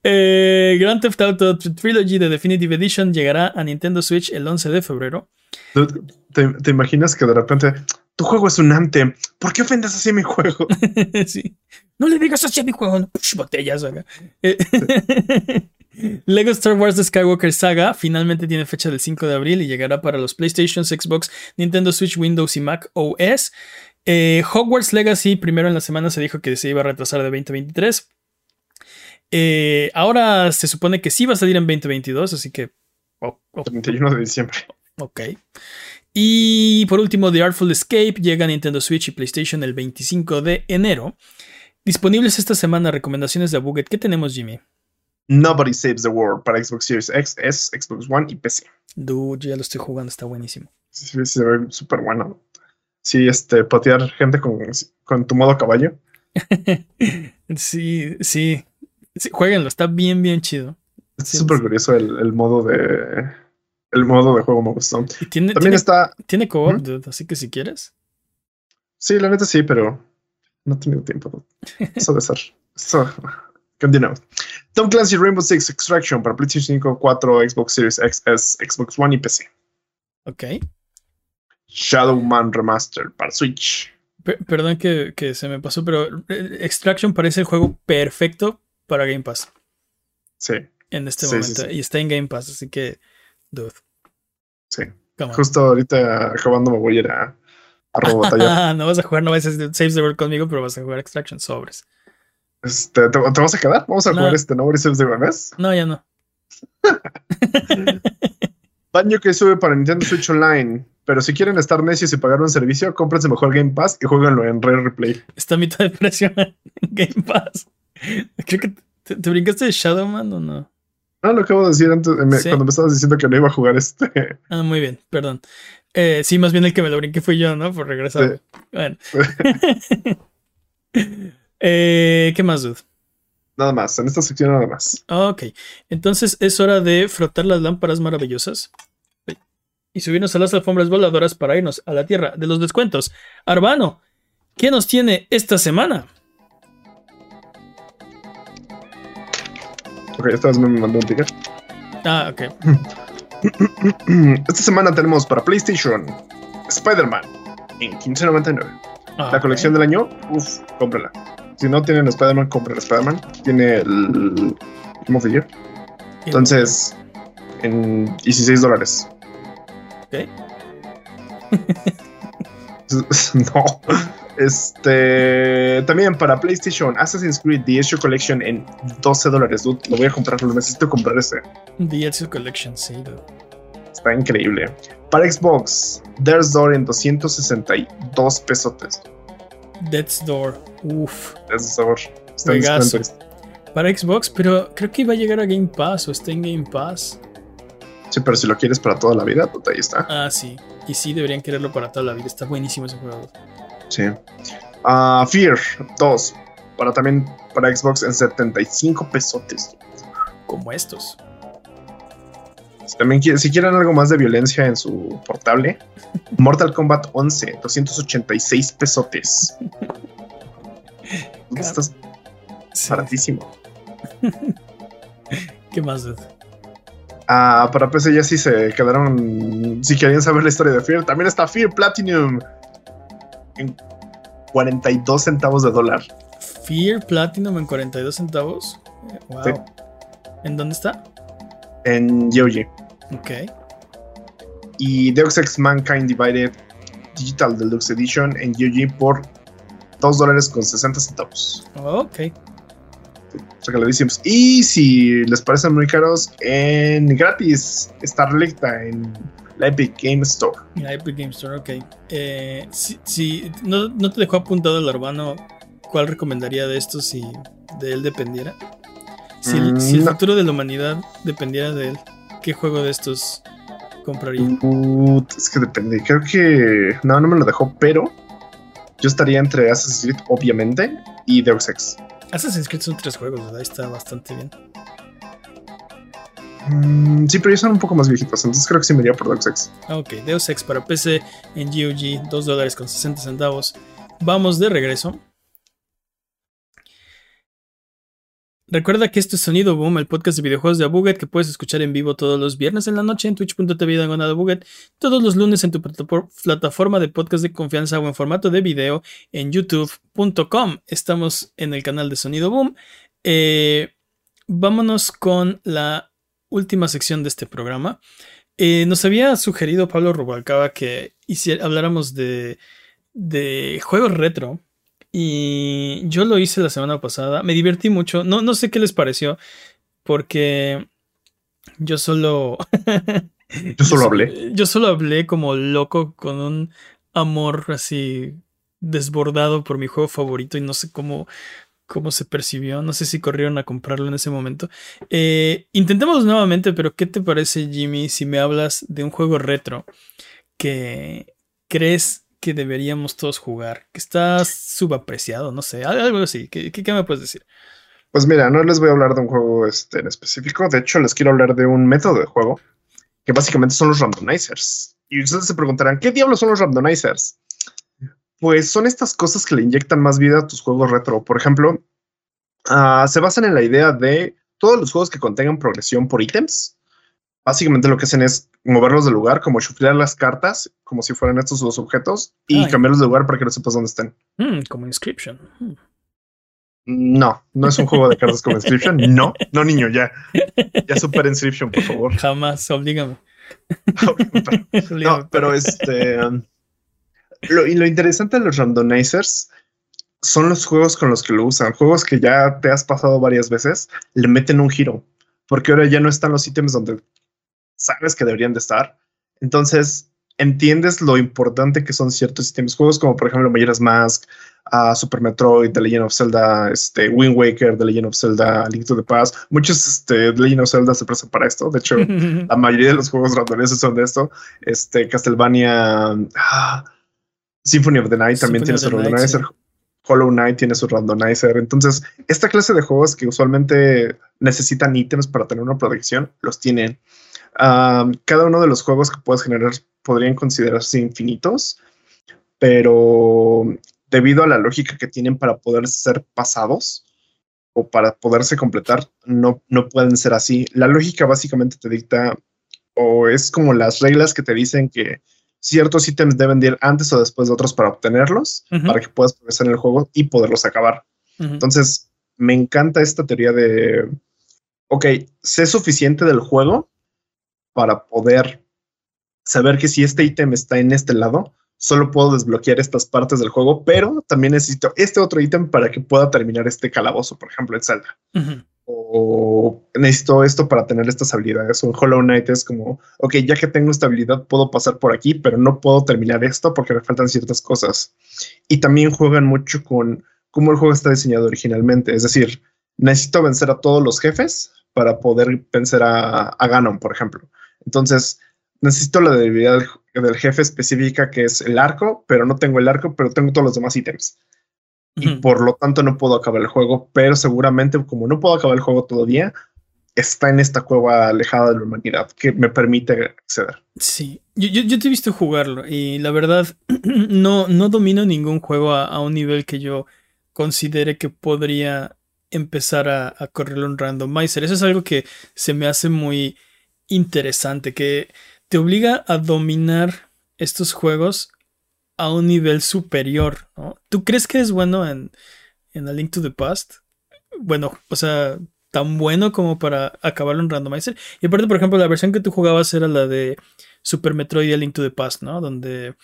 Eh, Grand Theft Auto Trilogy de Definitive Edition llegará a Nintendo Switch el 11 de febrero. Dude, ¿te, te imaginas que de repente tu juego es un Anthem? ¿Por qué ofendes así a mi juego? sí. No le digas así a mi juego, no, Push, botellas. acá. Eh, Lego Star Wars The Skywalker Saga finalmente tiene fecha del 5 de abril y llegará para los PlayStation, Xbox, Nintendo Switch, Windows y Mac OS. Eh, Hogwarts Legacy, primero en la semana se dijo que se iba a retrasar de 2023. Eh, ahora se supone que sí va a salir en 2022, así que. oh, oh, 31 de diciembre. Ok. Y por último, The Artful Escape llega a Nintendo Switch y PlayStation el 25 de enero. Disponibles esta semana recomendaciones de Buget. ¿Qué tenemos, Jimmy? Nobody Saves the World para Xbox Series X, S, Xbox One y PC. Dude, yo ya lo estoy jugando, está buenísimo. Sí, sí, se ve súper bueno. Sí, este, patear gente con, con tu modo caballo. Sí, sí. sí jueguenlo, está bien, bien chido. Es súper sí. curioso el, el modo de. El modo de juego me gustó. Tiene, También tiene, está. tiene co-op, ¿Mm? dude, así que si quieres. Sí, la neta sí, pero no he tenido tiempo. Eso de ser. Eso. Continuamos. Tom Clancy Rainbow Six Extraction para PlayStation 5, 4, Xbox Series X, S, Xbox One y PC. Ok. Shadowman Remastered para Switch. Per- perdón que, que se me pasó, pero eh, Extraction parece el juego perfecto para Game Pass Sí, en este Sí, sí, momento. sí. Y está en Game Pass, así que, dude. sí. Justo ahorita acabando me voy a ir a, a robotallar. No vas a jugar, no vas a Saves the World conmigo, pero vas a jugar Extraction sobres. Este, ¿te, te vas a quedar? Vamos a No. jugar este Nobody Saves the World. No, ya no. Banjo que sube para Nintendo Switch Online. Pero si quieren estar necios y pagar un servicio, cómprense mejor Game Pass y jueguenlo en Rare Replay. Está a mitad de precio en Game Pass. Creo que te, te brincaste de Shadowman o no. No, lo acabo de decir antes, eh, me- Sí. cuando me estabas diciendo que no iba a jugar este. Ah, muy bien, perdón. Eh, sí, más bien el que me lo brinqué fui yo, ¿no? Por regresar. Bueno. Eh, ¿Qué más, dude? Nada más, en esta sección nada más. Ok, entonces es hora de frotar las lámparas maravillosas y subirnos a las alfombras voladoras para irnos a la tierra de los descuentos. Arbano, ¿qué nos tiene esta semana? Ok, esta vez me mandó un ticket. Ah, ok. Esta semana tenemos para PlayStation Spider-Man en 15.99. Ah, La colección del año, uff, cómprala. Si no tienen Spider-Man, compren Spider-Man. Tiene el Game of Year. Entonces, en 16 dólares. Ok. no. Este. También para PlayStation, Assassin's Creed The Issue Collection en 12 dólares. dude. Lo voy a comprar, lo necesito comprar ese. DLC Collection, sí. dude. Está increíble. Para Xbox, There's Door en 262 pesotes. Death's Door. Uf. Death's Door. Está. Para Xbox, pero creo que iba a llegar a Game Pass o está en Game Pass. Sí, pero si lo quieres para toda la vida, pues ahí está. Ah, sí. Y sí, deberían quererlo para toda la vida. Está buenísimo ese juego. Sí. Ah, Fear 2. Para también para Xbox en 75 pesotes. Como estos. Si también si quieren algo más de violencia en su portable, Mortal Kombat 11, 286 pesotes. Estás baratísimo. ¿Qué más? Ah, para PC ya sí se quedaron. Si querían saber la historia de Fear, también está Fear Platinum en 42 centavos de dólar. Fear Platinum en 42 centavos. Wow. ¿En dónde está? En GOG. Ok. Y Deus Ex Mankind Divided Digital Deluxe Edition en GOG por 2 dólares con 60 centavos. Ok. Regaladísimos. Y si les parecen muy caros, en gratis está relicta en la Epic Game Store. La Epic Game Store, ok. Eh, si, no, no, te dejó apuntado el urbano, ¿cuál recomendaría de estos si de él dependiera? Si, el, si el mm, futuro de la humanidad dependiera de él, ¿qué juego de estos compraría? es que depende. Creo que. No, no me lo dejó, pero. Yo estaría entre Assassin's Creed, obviamente, y Deus Ex. Assassin's Creed son tres juegos, ¿verdad? Está bastante bien. Mm, sí, pero ellos son un poco más viejitos, entonces creo que sí me iría por Deus Ex. Ok, Deus Ex para PC en GOG, 2 dólares con 60 centavos. Vamos de regreso. Recuerda que esto es Sonido Boom, el podcast de videojuegos de Abuget que puedes escuchar en vivo todos los viernes en la noche en twitch.tv Abuget, todos los lunes en tu plataforma de podcast de confianza o en formato de video en youtube.com. Estamos en el canal de Sonido Boom. Eh, vámonos con la última sección de este programa. Eh, nos había sugerido Pablo Rubalcaba que habláramos de, de juegos retro y yo lo hice la semana pasada. Me divertí mucho. No, no sé qué les pareció. Porque yo solo. yo solo hablé. Yo solo hablé como loco con un amor así desbordado por mi juego favorito y no sé cómo, cómo se percibió. No sé si corrieron a comprarlo en ese momento. Eh, intentemos nuevamente, pero ¿qué te parece, Jimmy, si me hablas de un juego retro que crees que deberíamos todos jugar, que está subapreciado, no sé, algo así. ¿Qué, me puedes decir? Pues mira, no les voy a hablar de un juego este, en específico, de hecho les quiero hablar de un método de juego, que básicamente son los randomizers. Y ustedes se preguntarán, ¿qué diablos son los randomizers? Pues son estas cosas que le inyectan más vida a tus juegos retro. Por ejemplo, ah, se basan en la idea de todos los juegos que contengan progresión por ítems. Básicamente lo que hacen es moverlos de lugar, como chuflear las cartas, como si fueran estos dos objetos, y cambiarlos de lugar para que no sepas dónde estén. Hmm, como Inscription. Hmm. No, no es un juego de cartas como Inscription. No, no, niño, ya. Ya super Inscription, por favor. Jamás, oblígame. no, pero este. Um, lo, y lo interesante de los randomizers son los juegos con los que lo usan. Juegos que ya te has pasado varias veces, le meten un giro. Porque ahora ya no están los ítems donde sabes que deberían de estar. Entonces, entiendes lo importante que son ciertos sistemas. Juegos como, por ejemplo, Majora's Mask, uh, Super Metroid, The Legend of Zelda, este, Wind Waker, The Legend of Zelda, Link to the Past. Muchos este, The Legend of Zelda se prestan para esto. De hecho, la mayoría de los juegos randoneses son de esto. Este, Castlevania, ah, Symphony of the Night también tiene su randomizer. Hollow Knight tiene su randomizer. Entonces, esta clase de juegos que usualmente necesitan ítems para tener una protección, los tienen cada uno de los juegos que puedes generar podrían considerarse infinitos, pero debido a la lógica que tienen para poder ser pasados o para poderse completar, no, no pueden ser así. La lógica básicamente te dicta o es como las reglas que te dicen que ciertos ítems deben ir antes o después de otros para obtenerlos, para que puedas progresar en el juego y poderlos acabar. Entonces, me encanta esta teoría de, ok, sé suficiente del juego para poder saber que si este ítem está en este lado, solo puedo desbloquear estas partes del juego, pero también necesito este otro ítem para que pueda terminar este calabozo, por ejemplo, en Zelda. O necesito esto para tener estas habilidades. En Hollow Knight es como, ok, ya que tengo esta habilidad, puedo pasar por aquí, pero no puedo terminar esto porque me faltan ciertas cosas. Y también juegan mucho con cómo el juego está diseñado originalmente. Es decir, necesito vencer a todos los jefes para poder vencer a, a Ganon, por ejemplo. Entonces, necesito la debilidad del, jefe específica que es el arco, pero no tengo el arco, pero tengo todos los demás ítems. Y por lo tanto no puedo acabar el juego, pero seguramente como no puedo acabar el juego todavía, está en esta cueva alejada de la humanidad que me permite acceder. Sí, yo, yo, te he visto jugarlo y la verdad no, no domino ningún juego a, un nivel que yo considere que podría empezar a, a correrlo un randomizer. Eso es algo que se me hace muy interesante, que te obliga a dominar estos juegos a un nivel superior, ¿no? ¿Tú crees que es bueno en, en A Link to the Past? Bueno, o sea, tan bueno como para acabarlo en Randomizer. Y aparte, por ejemplo, la versión que tú jugabas era la de Super Metroid y A Link to the Past, ¿no? Donde...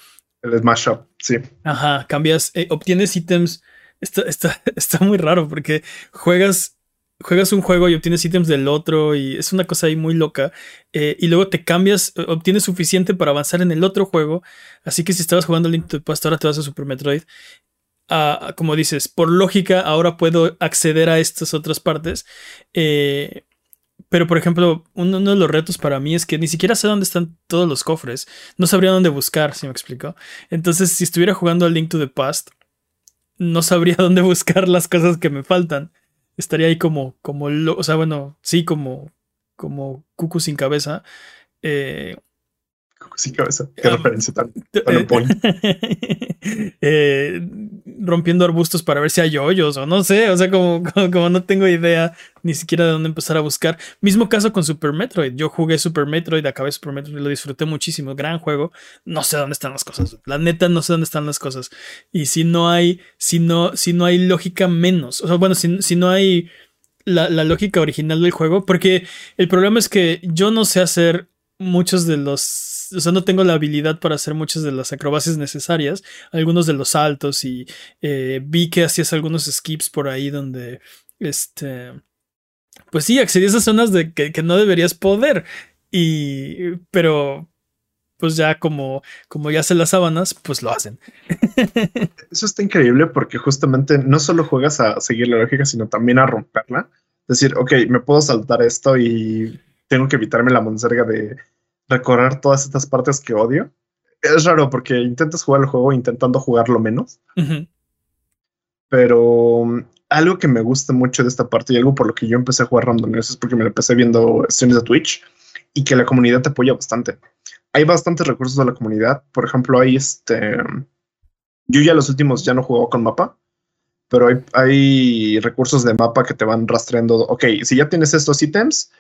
El Smash Up, sí. Ajá, cambias, eh, obtienes ítems. Está, está, está muy raro porque juegas juegas un juego y obtienes ítems del otro y es una cosa ahí muy loca. Eh, y luego te cambias, eh, obtienes suficiente para avanzar en el otro juego. Así que si estabas jugando Link to the Past, ahora te vas a Super Metroid. Como dices, por lógica, ahora puedo acceder a estas otras partes. Eh, pero, por ejemplo, uno, de los retos para mí es que ni siquiera sé dónde están todos los cofres. No sabría dónde buscar, si me explico. Entonces, si estuviera jugando a Link to the Past, no sabría dónde buscar las cosas que me faltan estaría ahí como, como, o sea, bueno, sí, como, como cucu sin cabeza. Eh, sin cabeza, qué um, referencia tan, eh, rompiendo arbustos para ver si hay hoyos o no sé, o sea, como, como, no tengo idea ni siquiera de dónde empezar a buscar. Mismo caso con Super Metroid. Yo jugué Super Metroid, acabé Super Metroid y lo disfruté muchísimo. Gran juego. No sé dónde están las cosas. La neta, no sé dónde están las cosas. Y si no hay, si no, si no hay lógica menos. O sea, bueno, si, si no hay la, la lógica original del juego. Porque el problema es que yo no sé hacer muchos de los o sea, no tengo la habilidad para hacer muchas de las acrobacias necesarias, algunos de los saltos y eh, vi que hacías algunos skips por ahí donde, este, pues sí, accedías a zonas de que, no deberías poder y, pero, pues ya como, como ya se las sábanas, pues lo hacen. Eso está increíble porque justamente no solo juegas a seguir la lógica, sino también a romperla. Es decir, ok, me puedo saltar esto y tengo que evitarme la monserga de recorrer todas estas partes que odio. Es raro porque intentas jugar el juego intentando jugarlo menos. Pero um, algo que me gusta mucho de esta parte y algo por lo que yo empecé a jugar Random es porque me lo empecé viendo streams de Twitch y que la comunidad te apoya bastante. Hay bastantes recursos de la comunidad. Por ejemplo, hay este. Yo ya los últimos ya no juego con mapa, pero hay, hay recursos de mapa que te van rastreando. Ok, si ya tienes estos ítems,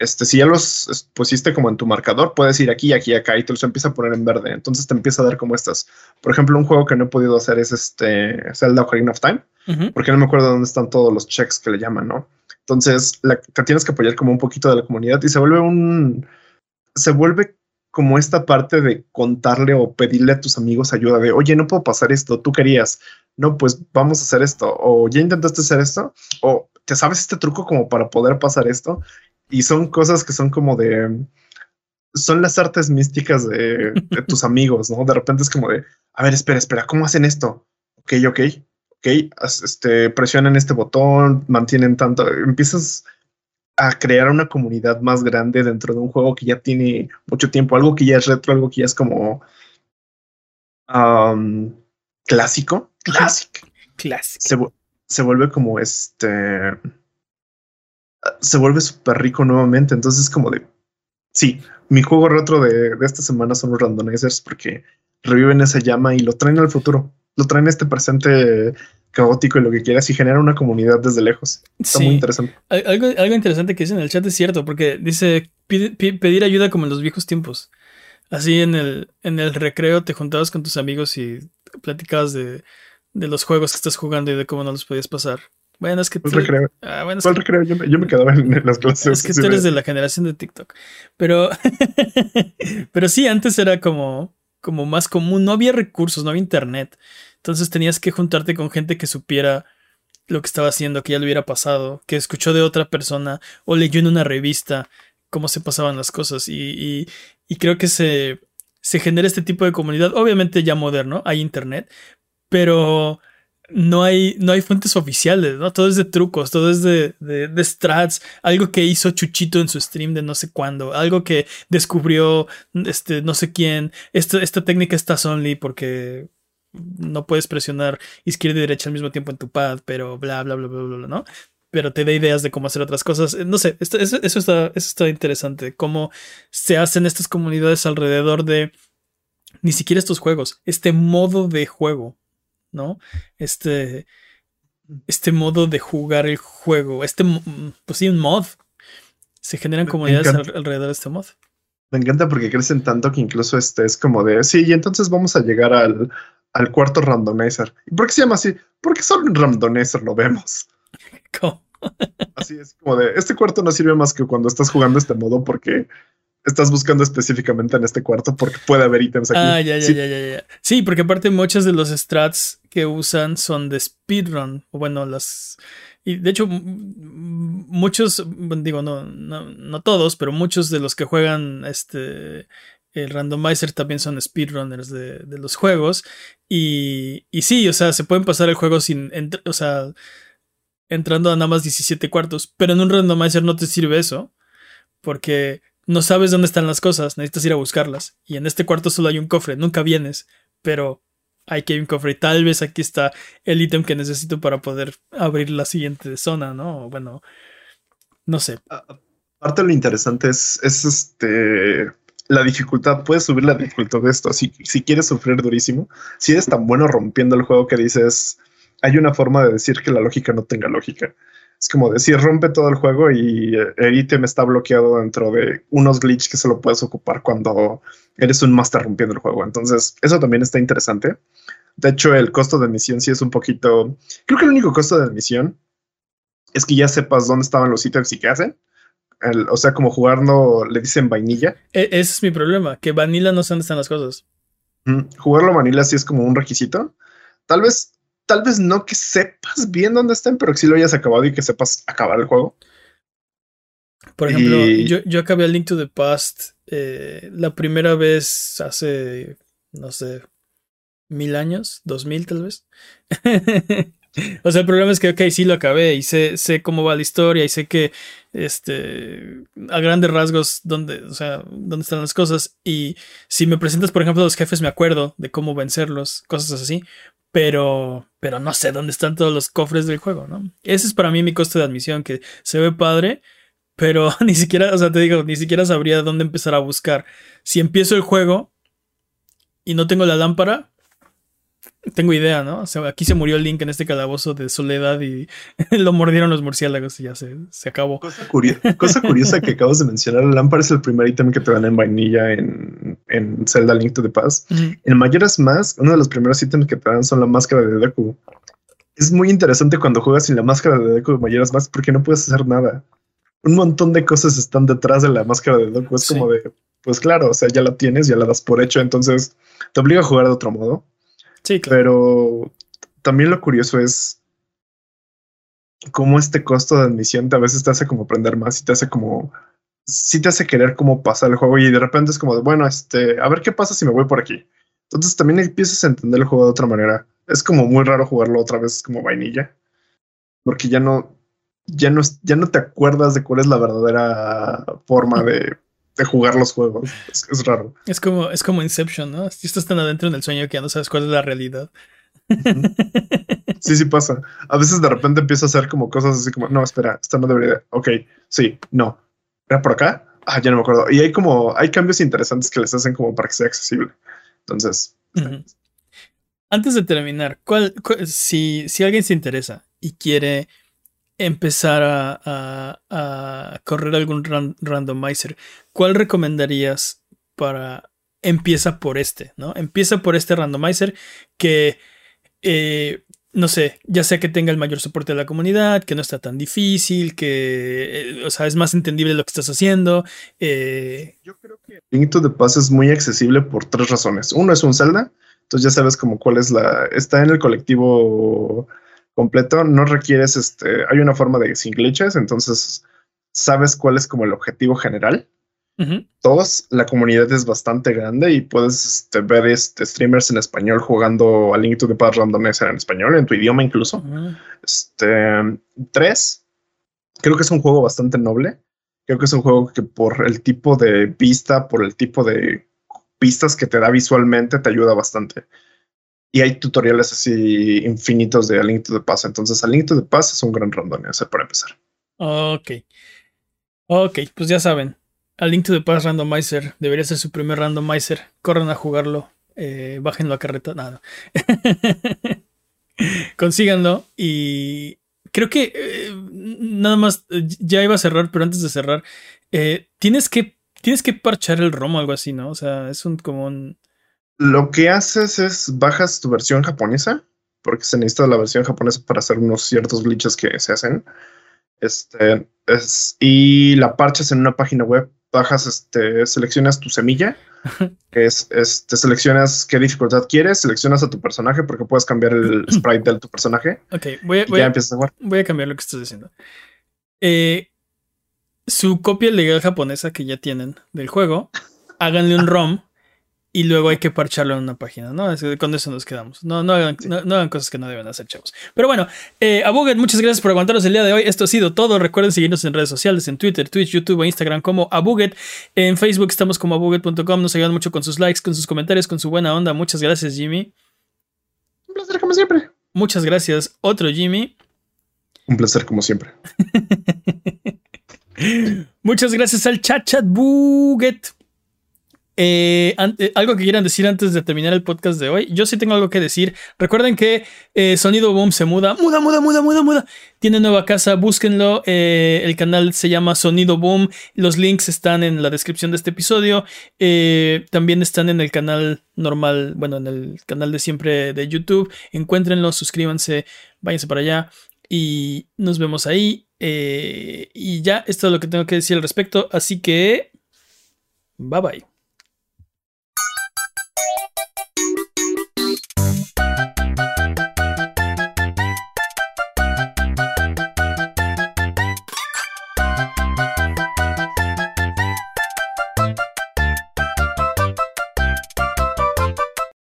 este, si ya los pusiste como en tu marcador, puedes ir aquí, aquí, acá y te los empieza a poner en verde. Entonces te empieza a dar como estas. Por ejemplo, un juego que no he podido hacer es este Zelda Ocarina of Time, porque no me acuerdo dónde están todos los checks que le llaman, ¿no? Entonces te tienes que apoyar como un poquito de la comunidad y se vuelve un. Se vuelve como esta parte de contarle o pedirle a tus amigos ayuda de, oye, no puedo pasar esto, tú querías, no, pues vamos a hacer esto, o ya intentaste hacer esto, o te sabes este truco como para poder pasar esto, y son cosas que son como de. Son las artes místicas de, tus amigos, ¿no? De repente es como de, a ver, espera, espera, ¿cómo hacen esto? Ok, ok, ok, este, presionan este botón, mantienen tanto, empiezas a crear una comunidad más grande dentro de un juego que ya tiene mucho tiempo, algo que ya es retro, algo que ya es como clásico, clásico. Clásico. Se, se, vuelve como este se vuelve súper rico nuevamente. Entonces, como de sí, mi juego retro de, esta semana son los randomizers porque reviven esa llama y lo traen al futuro. Lo traen este presente caótico y lo que quieras y genera una comunidad desde lejos. Está muy interesante. Algo, algo interesante que dice en el chat es cierto, porque dice pedir ayuda como en los viejos tiempos. Así en el, en el recreo te juntabas con tus amigos y platicabas de, de los juegos que estás jugando y de cómo no los podías pasar. Bueno, es que. ¿Cuál recreo? Ah, recreo? Yo me, quedaba en, las clases. Es que tú eres de la generación de TikTok. Pero. pero sí, antes era como, como más común. No había recursos, no había internet. Entonces tenías que juntarte con gente que supiera lo que estaba haciendo, que ya le hubiera pasado, que escuchó de otra persona o leyó en una revista cómo se pasaban las cosas. Y, y, creo que se, se genera este tipo de comunidad, obviamente ya moderno, hay internet, pero no hay, no hay fuentes oficiales, ¿no? Todo es de trucos, todo es de, de, strats, algo que hizo Chuchito en su stream de no sé cuándo, algo que descubrió este no sé quién. Esta, esta técnica está only porque no puedes presionar izquierda y derecha al mismo tiempo en tu pad, pero bla, bla, bla, bla, bla, ¿no? Pero te da ideas de cómo hacer otras cosas. No sé, eso, está, eso está interesante. Cómo se hacen estas comunidades alrededor de ni siquiera estos juegos, este modo de juego, ¿no? Este, este modo de jugar el juego, este, pues sí, un mod. Se generan comunidades alrededor de este mod. Me encanta porque crecen tanto que incluso este es como de, sí, y entonces vamos a llegar al, al cuarto randomizer. ¿Y por qué se llama así? Porque solo en randomizer lo vemos. ¿Cómo? Así es como de, este cuarto no sirve más que cuando estás jugando este modo porque estás buscando específicamente en este cuarto porque puede haber ítems aquí. Ah, ya, ya, ya, ya, ya. Sí, porque aparte muchos de los strats que usan son de speedrun. Bueno, las... Y de hecho, muchos, digo, no, no, no todos, pero muchos de los que juegan este el randomizer también son speedrunners de, de los juegos. Y, y, sí, o sea, se pueden pasar el juego sin, o sea, entrando a nada más 17 cuartos. Pero en un randomizer no te sirve eso. Porque no sabes dónde están las cosas, necesitas ir a buscarlas. Y en este cuarto solo hay un cofre, nunca vienes, pero hay un cofre tal vez aquí está el ítem que necesito para poder abrir la siguiente zona, ¿no? Bueno, no sé. Aparte lo interesante es, es este la dificultad, puedes subir la dificultad de esto. Si, si quieres sufrir durísimo, si eres tan bueno rompiendo el juego que dices, hay una forma de decir que la lógica no tenga lógica. Es como decir, rompe todo el juego y eh, el ítem está bloqueado dentro de unos glitches que solo puedes ocupar cuando eres un master rompiendo el juego. Entonces, eso también está interesante. De hecho, el costo de admisión sí es un poquito. Creo que el único costo de admisión es que ya sepas dónde estaban los ítems y qué hacen. o sea, como jugando, le dicen vainilla. E, ese es mi problema, que vanilla no sé dónde están las cosas. jugarlo vanilla sí es como un requisito. Tal vez tal vez no que sepas bien dónde están, pero que sí lo hayas acabado y que sepas acabar el juego. Por ejemplo, yo, yo, acabé el Link to the Past eh, la primera vez hace, no sé, mil años, dos mil tal vez. o sea, el problema es que, ok, sí lo acabé y sé, sé cómo va la historia y sé que, este, a grandes rasgos, dónde, o sea, dónde están las cosas. Y si me presentas, por ejemplo, los jefes, me acuerdo de cómo vencerlos, cosas así pero, pero no sé dónde están todos los cofres del juego, ¿no? Ese es para mí mi costo de admisión, que se ve padre, pero ni siquiera, o sea, te digo, ni siquiera sabría dónde empezar a buscar. Si empiezo el juego y no tengo la lámpara, tengo idea, ¿no? O sea, aquí se murió Link en este calabozo de soledad y lo mordieron los murciélagos y ya se, se acabó. Cosa, curiosa que acabas de mencionar, la lámpara es el primer ítem que te dan en vainilla en, en Zelda Link to the Past. En Mayoras Más, uno de los primeros ítems que te dan son la máscara de Deku. Es muy interesante cuando juegas sin la máscara de Deku de Mayoras Más porque no puedes hacer nada. Un montón de cosas están detrás de la máscara de Deku. Es como de, pues claro, o sea, ya la tienes, ya la das por hecho, entonces te obliga a jugar de otro modo. Sí, Pero también lo curioso es cómo este costo de admisión a veces te hace como aprender más y te hace como sí te hace querer como pasar el juego y de repente es como de, bueno, este, a ver qué pasa si me voy por aquí. Entonces también empiezas a entender el juego de otra manera. Es como muy raro jugarlo otra vez como vainilla, porque ya no, ya no, ya no te acuerdas de cuál es la verdadera forma de, de jugar los juegos. Es, raro. Es como, es como Inception, ¿no? Si estás tan adentro en el sueño que ya no sabes cuál es la realidad. Sí, sí pasa. A veces de repente empieza a hacer como cosas así como, no, espera, esto no debería. Ok, sí, no. ¿Era por acá? Ah, ya no me acuerdo. Y hay como, hay cambios interesantes que les hacen como para que sea accesible. Entonces. Antes de terminar, ¿cuál, si, si alguien se interesa y quiere empezar a, correr algún randomizer, ¿cuál recomendarías para empieza por este, ¿no? Empieza por este randomizer que, eh, no sé, ya sea que tenga el mayor soporte de la comunidad, que no está tan difícil, que, eh, o sea, es más entendible lo que estás haciendo. Eh. Yo creo que Link to the Pass es muy accesible por tres razones. Uno es un Zelda, entonces ya sabes como cuál es la, está en el colectivo completo, no requieres, este, hay una forma de sin glitches, entonces sabes cuál es como el objetivo general. Todos, la comunidad es bastante grande y puedes este, ver este, streamers en español jugando a Link to the Past Randomizer en español, en tu idioma incluso. Este, tres, creo que es un juego bastante noble. Creo que es un juego que por el tipo de vista, por el tipo de pistas que te da visualmente, te ayuda bastante. Y hay tutoriales así infinitos de A Link to the Past. Entonces, A Link to the Past es un gran randomizer para empezar. Ok. Ok, pues ya saben. A Link to the Past Randomizer debería ser su primer randomizer. Corran a jugarlo. Eh, bájenlo a carreta. Nada. Consíganlo. Y creo que eh, nada más. Ya iba a cerrar, pero antes de cerrar. Eh, tienes que. Tienes que parchar el ROM o algo así, ¿no? O sea, es un como un lo que haces es bajas tu versión japonesa, porque se necesita la versión japonesa para hacer unos ciertos glitches que se hacen. Este, es, y la parchas en una página web, bajas, este, seleccionas tu semilla, que es, este, seleccionas qué dificultad quieres, seleccionas a tu personaje porque puedes cambiar el sprite de tu personaje. Ok, voy a, voy, a, voy a cambiar lo que estás diciendo. Eh, su copia legal japonesa que ya tienen del juego, háganle un ROM y luego hay que parcharlo en una página, ¿no? con eso nos quedamos. No, no, hagan, no, hagan cosas que no deben hacer, chavos. Pero bueno, eh, Abuget, muchas gracias por aguantarnos el día de hoy. Esto ha sido todo. Recuerden seguirnos en redes sociales, en Twitter, Twitch, YouTube e Instagram como Abuget. En Facebook estamos como abuget.com. Nos ayudan mucho con sus likes, con sus comentarios, con su buena onda. Muchas gracias, Jimmy. Un placer como siempre. Muchas gracias, otro Jimmy. Un placer como siempre. muchas gracias al chat chat Buget. Eh, eh, algo que quieran decir antes de terminar el podcast de hoy. Yo sí tengo algo que decir. Recuerden que eh, Sonido Boom se muda. Muda, muda, muda, muda, muda. Tiene nueva casa, búsquenlo. el canal se llama Sonido Boom. Los links están en la descripción de este episodio. también están en el canal normal, bueno, en el canal de siempre de YouTube. Encuéntrenlo, suscríbanse, váyanse para allá. Y nos vemos ahí. y ya, esto es lo que tengo que decir al respecto. Así que, bye bye.